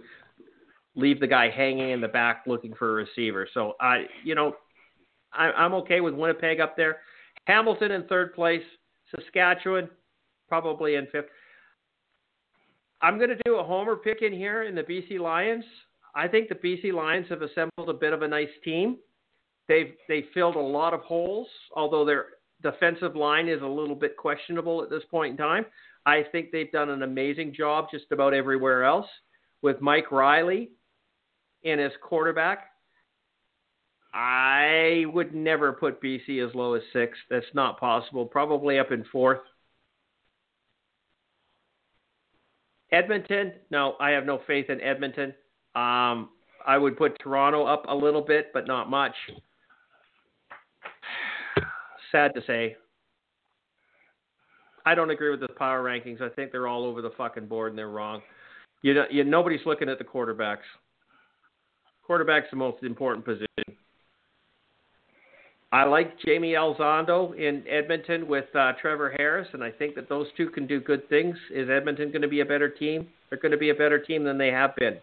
leave the guy hanging in the back looking for a receiver. So I, you know, I, I'm okay with Winnipeg up there. Hamilton in third place. Saskatchewan probably in fifth. I'm going to do a homer pick in here in the BC Lions. I think the BC Lions have assembled a bit of a nice team. They've they filled a lot of holes, although their defensive line is a little bit questionable at this point in time. I think they've done an amazing job just about everywhere else with Mike Reilly in as quarterback. I would never put BC as low as six. That's not possible. Probably up in fourth. Edmonton, no, I have no faith in Edmonton. Um, I would put Toronto up a little bit, but not much. Sad to say. I don't agree with the power rankings. I think they're all over the fucking board and they're wrong. You know, you, nobody's looking at the quarterbacks. Quarterback's the most important position. I like Jaime Elizondo in Edmonton with uh, Trevor Harris, and I think that those two can do good things. Is Edmonton going to be a better team? They're going to be a better team than they have been.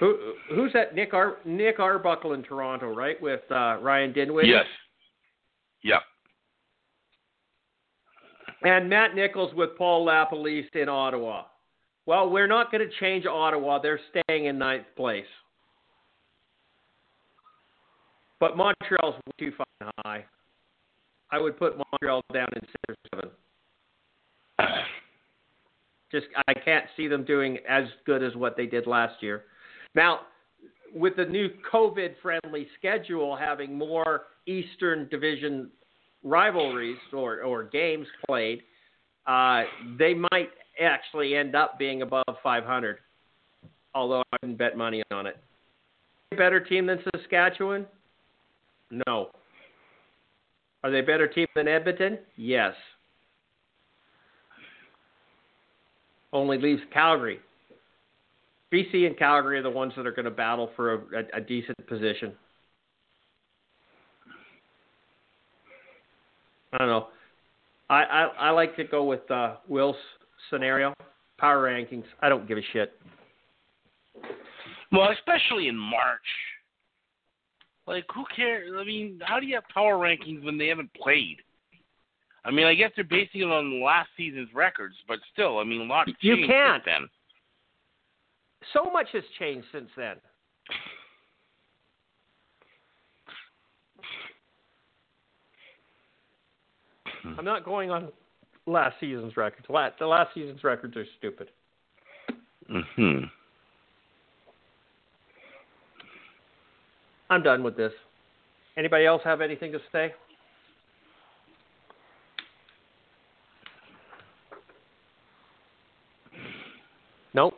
Who, who's that? Nick Ar- Nick Arbuckle in Toronto, right? With uh, Ryan Dinwiddie. Yes. Yep. And Matt Nichols with Paul LaPolice in Ottawa. Well, we're not going to change Ottawa. They're staying in ninth place. But Montreal's too fucking high. I would put Montreal down in six or seven. Just I can't see them doing as good as what they did last year. Now, with the new COVID-friendly schedule, having more Eastern Division rivalries or, or games played, uh, they might actually end up being above 500. Although I wouldn't bet money on it. Better team than Saskatchewan? No. Are they a better team than Edmonton? Yes. Only leaves Calgary. BC and Calgary are the ones that are going to battle for a, a, a decent position. I don't know. I, I I like to go with uh, Will's scenario. Power rankings. I don't give a shit. Well, especially in March. Like, who cares? I mean, how do you have power rankings when they haven't played? I mean, I guess they're basing it on last season's records, but still, I mean, a lot of. You changed can't. since then. So much has changed since then. I'm not going on last season's records. The last season's records are stupid. hmm I'm done with this. Anybody else have anything to say? Nope.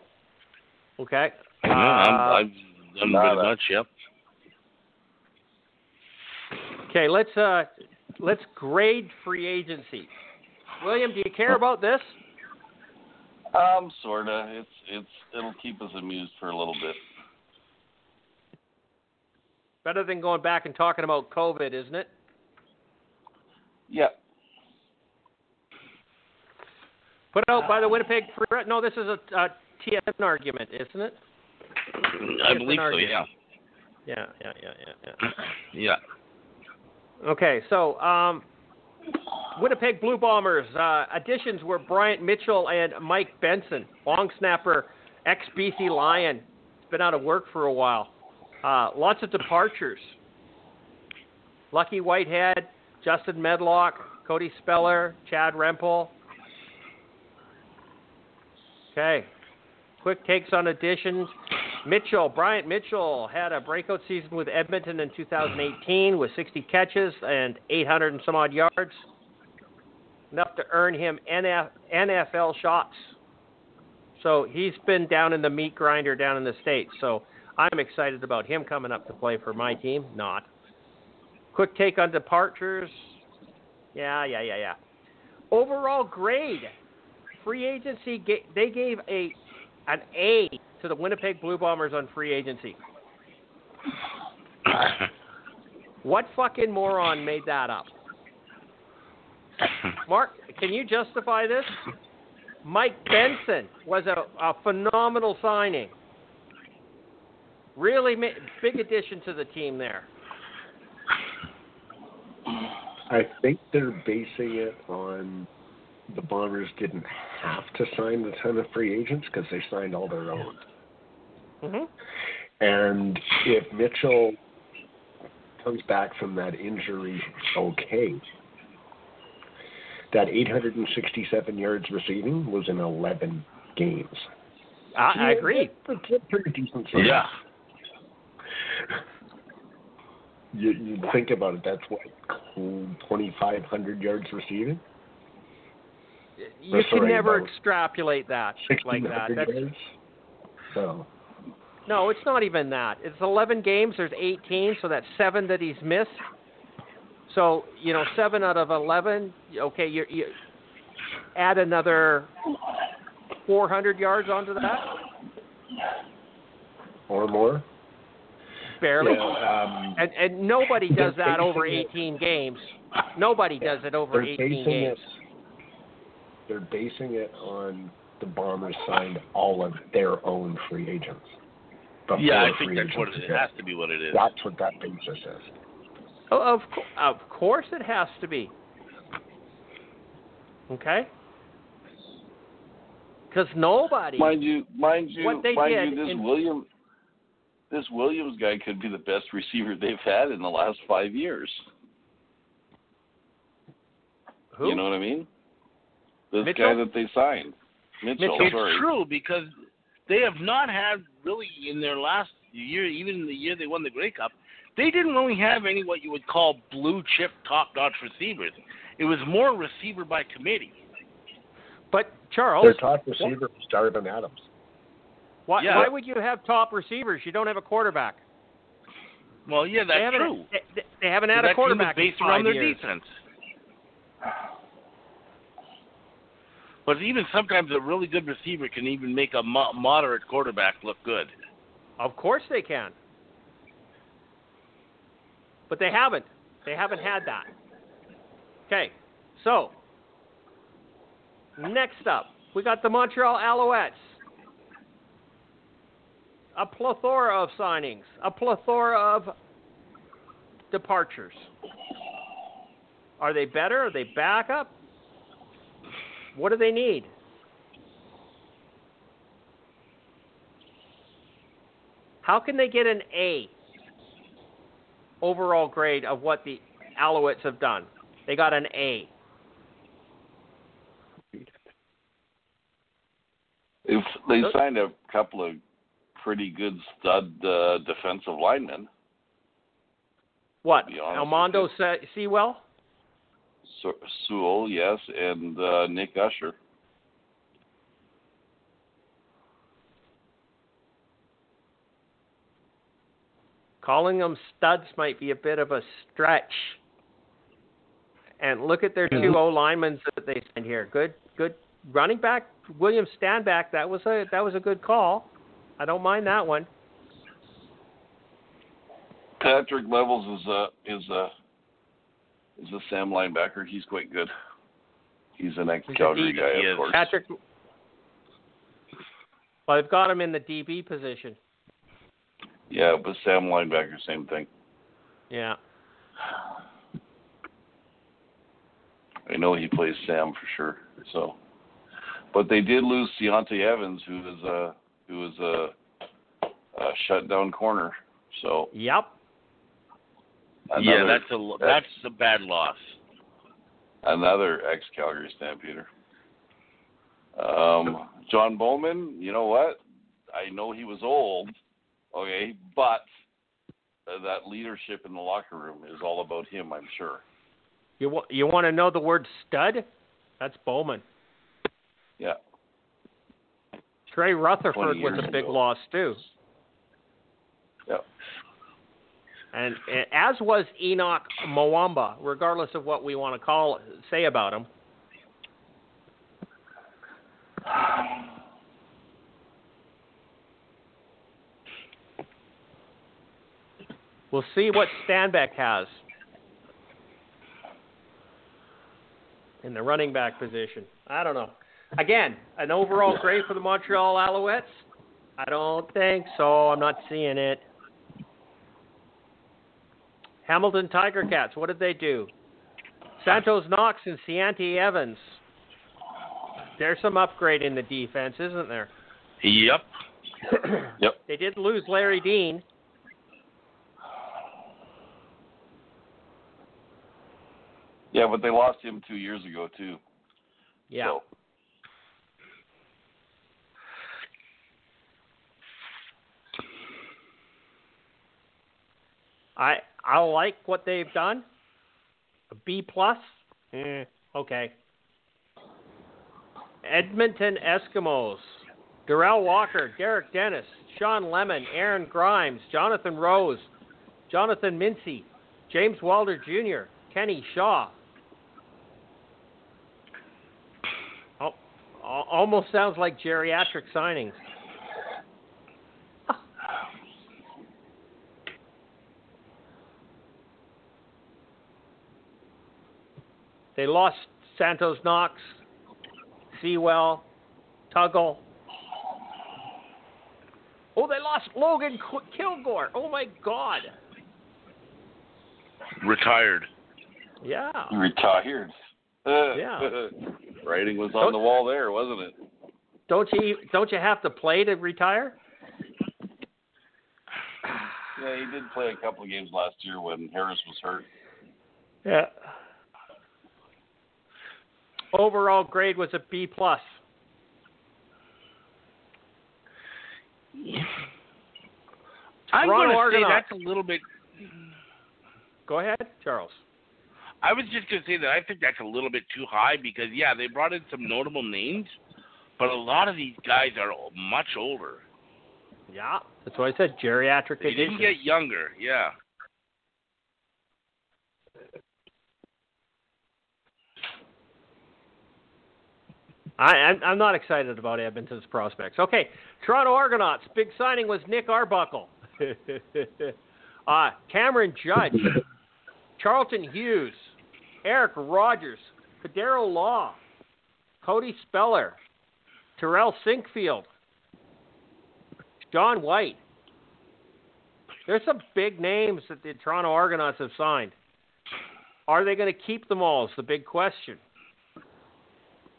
Okay. No, I'm, Uh, I'm done pretty much. Yep. Okay, let's uh let's grade free agency. William, do you care about this? Um, sorta. It's it's it'll keep us amused for a little bit. Better than going back and talking about COVID, isn't it? Yeah. Put out by the Winnipeg Free. No, this is a, a TSN argument, isn't it? I It's believe an so. Yeah. Yeah, yeah, yeah, yeah, yeah. Yeah. Okay, so um, Winnipeg Blue Bombers uh, additions were Bryant Mitchell and Mike Benson, long snapper, ex BC Lion. He's been out of work for a while. Uh, lots of departures. Lucky Whitehead, Justin Medlock, Cody Speller, Chad Rempel. Okay, quick takes on additions. Mitchell, Bryant Mitchell had a breakout season with Edmonton in 2018 with 60 catches and 800 and some odd yards, enough to earn him NF, NFL shots. So he's been down in the meat grinder down in the States. So I'm excited about him coming up to play for my team. Not. Quick take on departures. Yeah, yeah, yeah, yeah. Overall grade. Free agency, they gave a an A to the Winnipeg Blue Bombers on free agency. What fucking moron made that up? Mark, can you justify this? Mike Benson was a, a phenomenal signing. Really ma- big addition to the team there. I think they're basing it on the Bombers didn't have to sign a ton of free agents because they signed all their own. hmm And if Mitchell comes back from that injury okay, that 867 yards receiving was in 11 games. I, I agree. That's a pretty decent size. yeah. You, you think about it, that's what, 2,500 yards receiving? You can never extrapolate that like that. That's, yards? So, no, it's not even that. It's 11 games. There's 18, so that's seven that he's missed. So you know, seven out of 11. Okay, you, you add another 400 yards onto that. or more. Just barely. Yeah, um, And and nobody does that over basing it- 18 games. Nobody does it over 18 games. it. They're basing it on the Bombers signed all of their own free agents. Yeah, I think that's what it, agency it has to be. What it is. That's what that basis is. Oh, of of course it has to be. Okay. Because nobody. Mind you, mind you, What they mind did you, this in- William, this Williams guy could be the best receiver they've had in the last five years. who? You know what I mean? This Mitchell? guy that they signed, Mitchell. Mitchell. It's true because they have not had really in their last year, even in the year they won the Grey Cup, they didn't really have any what you would call blue chip top notch receivers. It was more receiver by committee. but Charles, Their top receiver was Darvin Adams. Why, Yeah. why would you have top receivers? You don't have a quarterback. Well, yeah, that's haven't, true. They, they haven't had a quarterback team is based in around their years. defense. But even sometimes a really good receiver can even make a mo- moderate quarterback look good. Of course they can. But they haven't. They haven't had that. Okay, so next up, we got the Montreal Alouettes. A plethora of signings, a plethora of departures. Are they better? Are they backup? What do they need? How can they get an A overall grade of what the Alouettes have done? They got an A. If they signed a couple of pretty good stud uh, defensive linemen, What? To be Almondo Se- Sewell? Su- Sewell, yes, and uh, Nick Usher. Calling them studs might be a bit of a stretch. And look at their two O linemen that they signed here. Good, good running back William Stanback. That was a that was a good call. I don't mind that one. Patrick Levels is a is a is a Sam linebacker. He's quite good. He's an ex Calgary guy, he of is. course. Patrick. Well, they've got him in the DB position. Yeah, but Sam linebacker, same thing. Yeah. I know he plays Sam for sure. So, but they did lose Deontay Evans, who is a who is a, a shutdown corner. So Yep. yeah, that's a that's a bad loss. another ex Calgary Stampeder. Um, John Bowman, you know what? I know he was old, okay, but uh, that leadership in the locker room is all about him, I'm sure. You wa- you want to know the word stud? That's Bowman. Yeah. Trey Rutherford was a big ago. loss too. Yep. And, and as was Enoch Mwamba, regardless of what we want to call say about him. We'll see what Stanback has in the running back position. I don't know. Again, an overall grade for the Montreal Alouettes? I don't think so. I'm not seeing it. Hamilton Tiger Cats, what did they do? Santos Knox and Ciante Evans. There's some upgrade in the defense, isn't there? Yep. Yep. They did lose Larry Dean. Yeah, but they lost him two years ago too. Yeah. So, I I like what they've done. A B plus. Eh, okay. Edmonton Eskimos. Darrell Walker, Derek Dennis, Shawn Lemon, Aaron Grymes, Jonathan Rose, Jonathan Mincy, James Wilder Jr., Kenny Shaw. Al- almost sounds like geriatric signings. They lost Santos Knox, Sewell, Tuggle. Oh, they lost Logan Kilgore. Oh my God. Retired. Yeah. Retired. Uh, Yeah. Writing was on Don't- the wall there, wasn't it? Don't you don't you have to play to retire? Yeah, he did play a couple of games last year when Harris was hurt. Yeah. Overall grade was a B plus. I'm going to say that's a little bit. Go ahead, Charles. I was just going to say that I think that's a little bit too high because yeah, they brought in some notable names, but a lot of these guys are much older. Yeah, that's what I said. Geriatric They didn't get younger. Yeah. I, I'm, I'm not excited about Edmonton's prospects. Okay, Toronto Argonauts. Big signing was Nick Arbuckle. uh, Cameron Judge, Charleston Hughes, Eric Rogers, Federo Law, Cody Speller, Terrell Sinkfield, John White. There's some big names that the Toronto Argonauts have signed. Are they going to keep them all? Is the big question.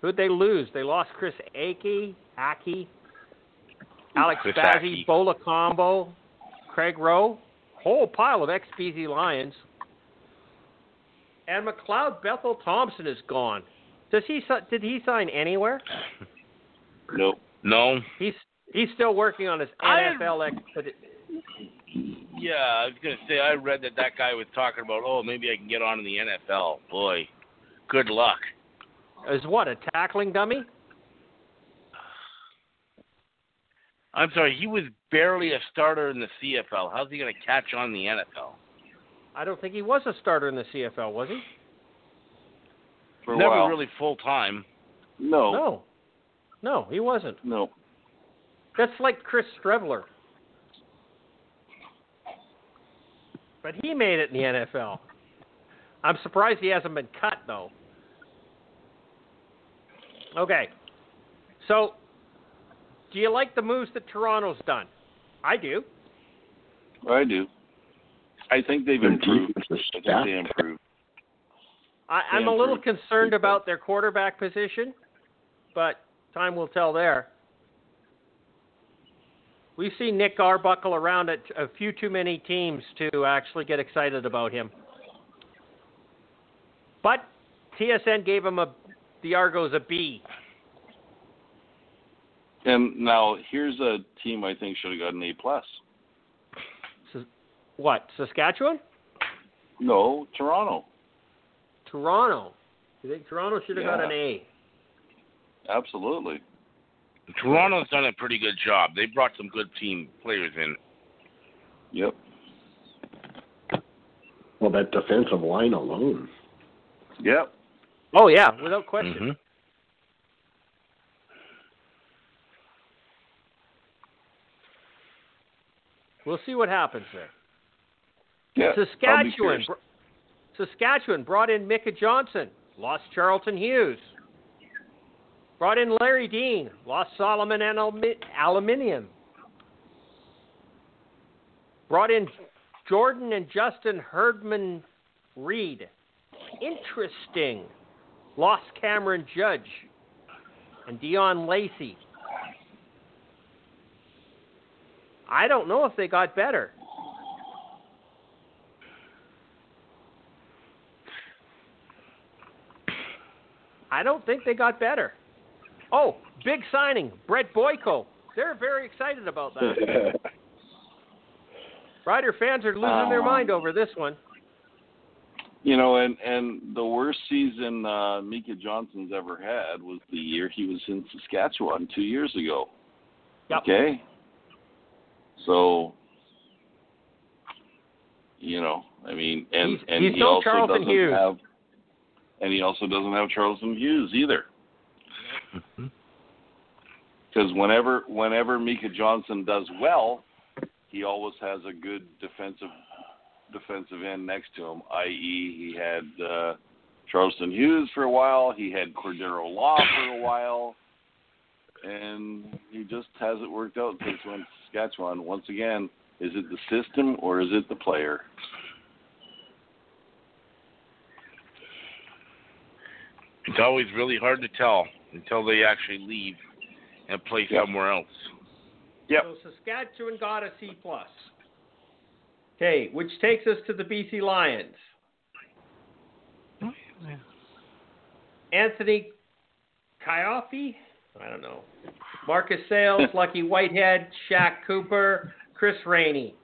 Who'd they lose? They lost Chris Akey, Aki, Alex Chris Spazzy, Aki. Bola Combo, Craig Roh, whole pile of ex-BC Lions. And McLeod Bethel Thompson is gone. Does he si- did he sign anywhere? Nope. No. He's he's still working on his NFL ex. But Yeah, I was going to say I read that that guy was talking about, oh, maybe I can get on in the NFL. Boy, good luck. Is what a tackling dummy? I'm sorry, he was barely a starter in the CFL. How's he going to catch on in the NFL? I don't think he was a starter in the CFL, was he? For a Never while. really full time. No. No, no, he wasn't. No. That's like Chris Streveler. But he made it in the NFL. I'm surprised he hasn't been cut though. Okay. So, do you like the moves that Toronto's done? I do. I do. I think they've improved. defense I think they improved. I, I'm a little concerned about their quarterback position, but time will tell there. We've seen Nick Arbuckle around at a few too many teams to actually get excited about him. But TSN gave him a the Argos a B. And now here's a team I think should have got an A plus. What? Saskatchewan? No, Toronto. Toronto. You think Toronto should have got an A? Absolutely. Toronto's done a pretty good job. They brought some good team players in. Yep. Well, that defensive line alone. Yep. Oh yeah, without question. Mhm. We'll see what happens there. Yeah. Saskatchewan. Saskatchewan brought in Micah Johnson, lost Charleston Hughes. Brought in Larry Dean, lost Solomon and Aluminium. Brought in Jordan and Justin Herdman Reed. Interesting. Lost Cameron Judge and Dion Lacey. I don't know if they got better. I don't think they got better. Oh, big signing, Brett Boyko. They're very excited about that. Rider fans are losing their Um, mind over this one. You know, and and the worst season uh, Micah Johnson's ever had was the year he was in Saskatchewan two years ago. Yep. Okay. So, you know, I mean, and He's- and he's he also Charleston doesn't Hughes. have, and he also doesn't have Charleston Hughes either. Because whenever whenever Mika Johnson does well, he always has a good defensive defensive end next to him. I.e., he had uh, Charleston Hughes for a while. He had Cordarro Law for a while, and he just hasn't worked out since went to Saskatchewan. Once again, is it the system or is it the player? It's always really hard to tell until they actually leave and play Yep. somewhere else. Yep. So Saskatchewan got a C plus. Okay, which takes us to the BC Lions. Anthony Kyofi, I don't know. Marcus Sayles, Lucky Whitehead, Shaq Cooper, Chris Rainey.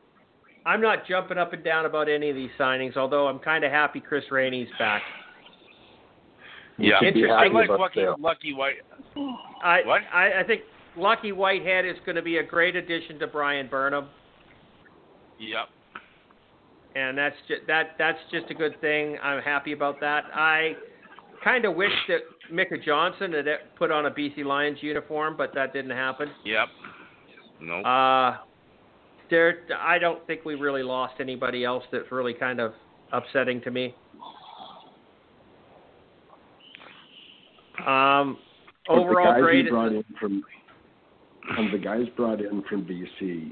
I'm not jumping up and down about any of these signings, although I'm kind of happy Chris Rainey's back. Yeah, Interesting. I like Lucky Sale. Lucky White. I, What? I, I think Lucky Whitehead is going to be a great addition to Bryan Burnham. Yep. And that's just that that's just a good thing. I'm happy about that. I kind of wish that Micah Johnson had put on a BC Lions uniform, but that didn't happen. Yep. No. Uh, there, I don't think we really lost anybody else that's really kind of upsetting to me. Um, But overall the guys grade. brought in from of the guys brought in from BC,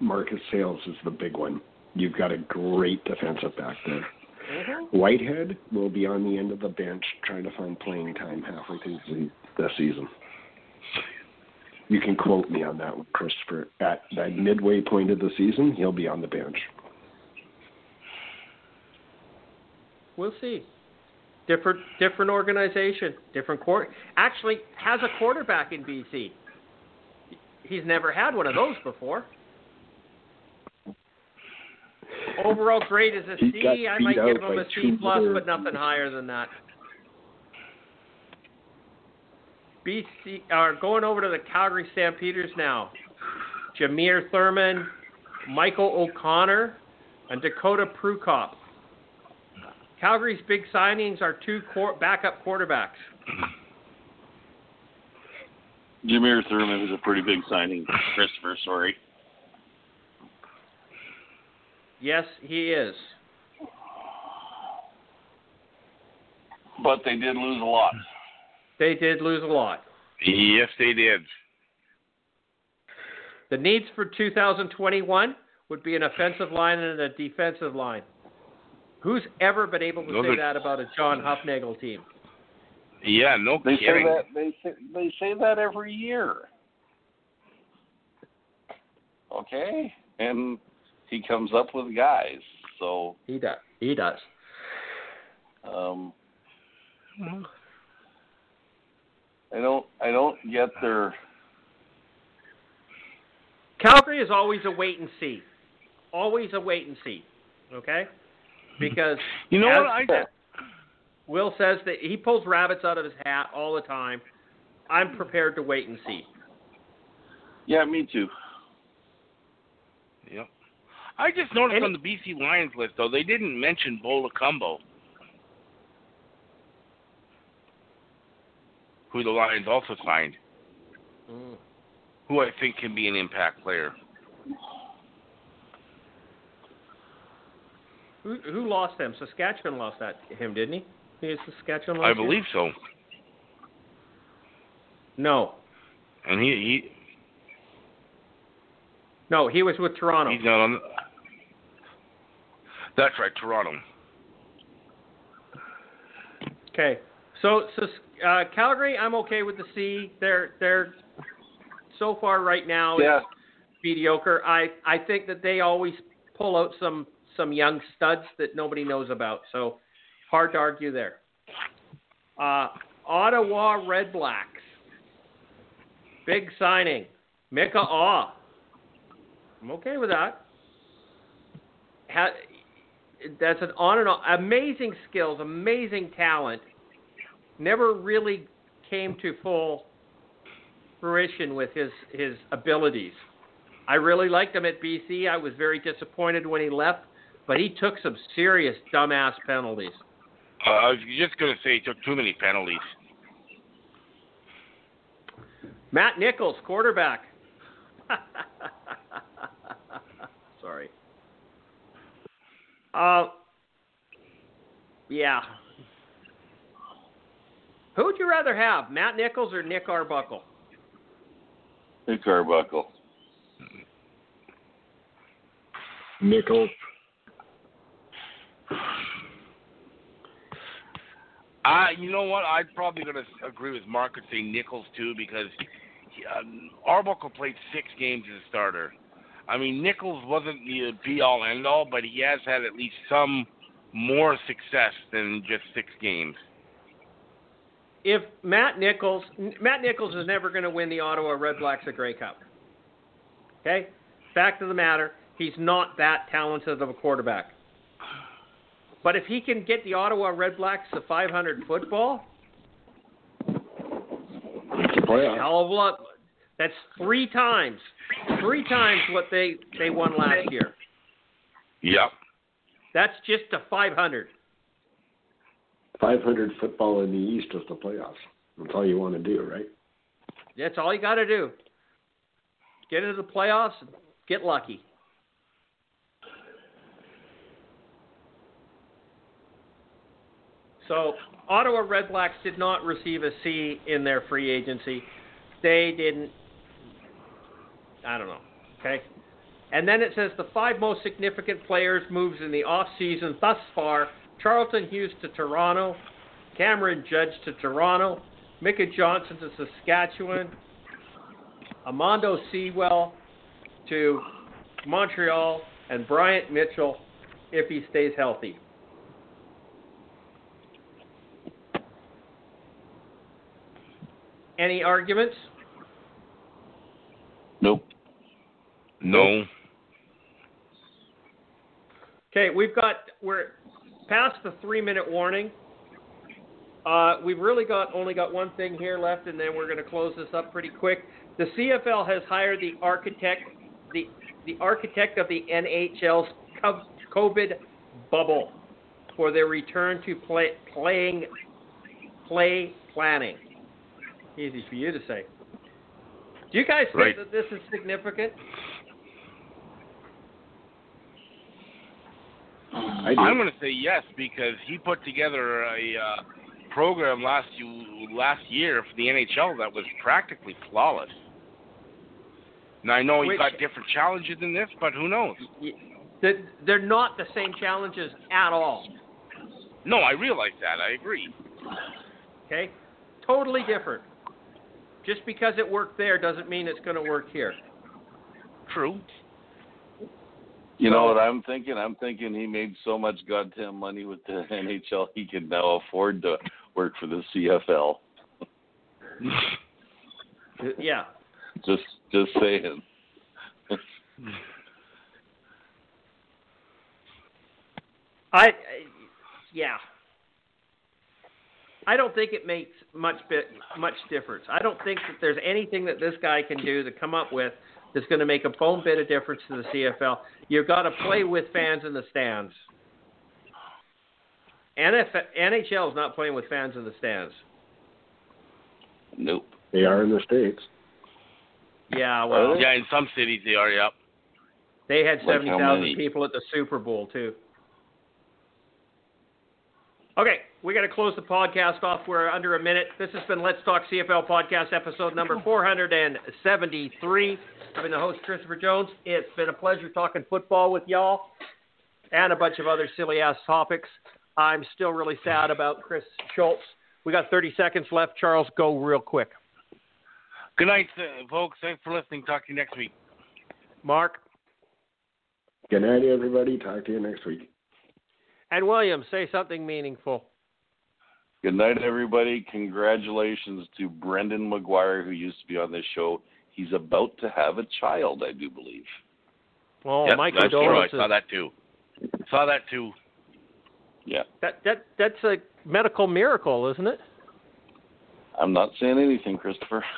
Marcus Sayles is the big one. You've got a great defensive back there. Mhm. Whitehead will be on the end of the bench trying to find playing time halfway through the season. You can quote me on that one, Christopher. At that midway point of the season, he'll be on the bench. We'll see. Different different organization, different court. Actually, has a quarterback in BC. He's never had one of those before. Overall grade is a He C. I might give him a C plus, but nothing higher than that. BC are uh, going over to the Calgary Stampeders now. Jameer Thurman, Michael O'Connor, and Dakota Prukop. Calgary's big signings are two quar- backup quarterbacks. Jameer Thurman is a pretty big signing. Christopher, sorry. Yes, he is. But they did lose a lot. They did lose a lot. Yes, they did. The needs for 2021 would be an offensive line and a defensive line. Who's ever been able to Those say are- that about a John Hufnagel team? Yeah, no They say that they say, they say that every year. Okay, and he comes up with guys. So He does. He does. um, I don't I don't get their Calgary is always a wait and see. Always a wait and see. Okay? Because You know what? I Will says that he pulls rabbits out of his hat all the time. I'm prepared to wait and see. yeah, me too. Yep. I just noticed Any- on the BC Lions list though they didn't mention Bola Cumbo, who the Lions also signed, Mm. who I think can be an impact player. Who, who lost them? Saskatchewan lost that him, didn't he? He Saskatchewan I believe so. No. And he he No, he was with Toronto. he's not on. That's right, Toronto. Okay. So, so uh, Calgary, I'm okay with the C. They're they're so far right now Yeah, mediocre. I I think that they always pull out some some young studs that nobody knows about. So hard to argue there. Uh, Ottawa Red Blacks. Big signing. Micah Awe. I'm okay with that. Ha, that's an on and on. Amazing skills, amazing talent. Never really came to full fruition with his his abilities. I really liked him at BC. I was very disappointed when he left, but he took some serious dumbass penalties. Uh, I was just gonna say he took too many penalties. Matt Nichols, quarterback. Sorry. Uh, yeah. Who would you rather have, Matt Nichols or Nick Arbuckle? Nick Arbuckle. Nichols. Uh, you know what? I'm probably going to agree with Mark and say Nichols too because he, um, Arbuckle played six games as a starter. I mean, Nichols wasn't the be all end all, but he has had at least some more success than just six games. If Matt Nichols, Matt Nichols is never going to win the Ottawa Red Blacks a Grey Cup. Okay, fact of the matter, he's not that talented of a quarterback. But if he can get the Ottawa Red Blacks to 500 football, It's a playoff. hell of a lot. That's three times, three times what they they won last year. Yep. That's just to 500. 500 football in the East is the playoffs. That's all you want to do, right? That's all you got to do. Get into the playoffs, and get lucky. So, Ottawa Red Blacks did not receive a C in their free agency. They didn't. I don't know. Okay. And then it says the five most significant players moves in the off season thus far: Charleston Hughes to Toronto, Cameron Judge to Toronto, Micah Johnson to Saskatchewan, Almondo Sewell to Montreal, and Bryant Mitchell if he stays healthy. Any arguments? Nope. No. Okay, we've got we're past the three minute warning. Uh, we've really got only got one thing here left, and then we're going to close this up pretty quick. The CFL has hired the architect, the the architect of the NHL's COVID bubble for their return to play, playing play planning. Easy for you to say. Do you guys think Right. that this is significant? I do. I'm going to say yes because he put together a uh, program last you last year for the NHL that was practically flawless. Now I know he's got different challenges in this, but who knows? They're not the same challenges at all. No, I realize that. I agree. Okay? Totally different. Just because it worked there doesn't mean it's going to work here. True. You know what I'm thinking? I'm thinking he made so much goddamn money with the NHL he can now afford to work for the CFL. Yeah. Just just saying. I, I yeah. I don't think it makes much bit much difference. I don't think that there's anything that this guy can do to come up with that's going to make a bone bit of difference to the CFL. You've got to play with fans in the stands. NF, NHL is not playing with fans in the stands. Nope. They are in the States. Yeah, well, Yeah, in some cities they are. Yep. they had Like seventy thousand many? people at the Super Bowl too. Okay, we got to close the podcast off. We're under a minute. This has been Let's Talk CFL podcast episode number 473. I've been the host, Christopher Jones. It's been a pleasure talking football with y'all and a bunch of other silly ass topics. I'm still really sad about Chris Schultz. We got 30 seconds left. Charles, go real quick. Good night, uh, folks. Thanks for listening. Talk to you next week. Mark Good night, everybody. Talk to you next week. And William, say something meaningful. Good night, everybody. Congratulations to Brendan McGuire, who used to be on this show. He's about to have a child, I do believe. Oh, Yep, my that's true. I saw that too. Saw that too. Yeah. That that that's a medical miracle, isn't it? I'm not saying anything, Christopher.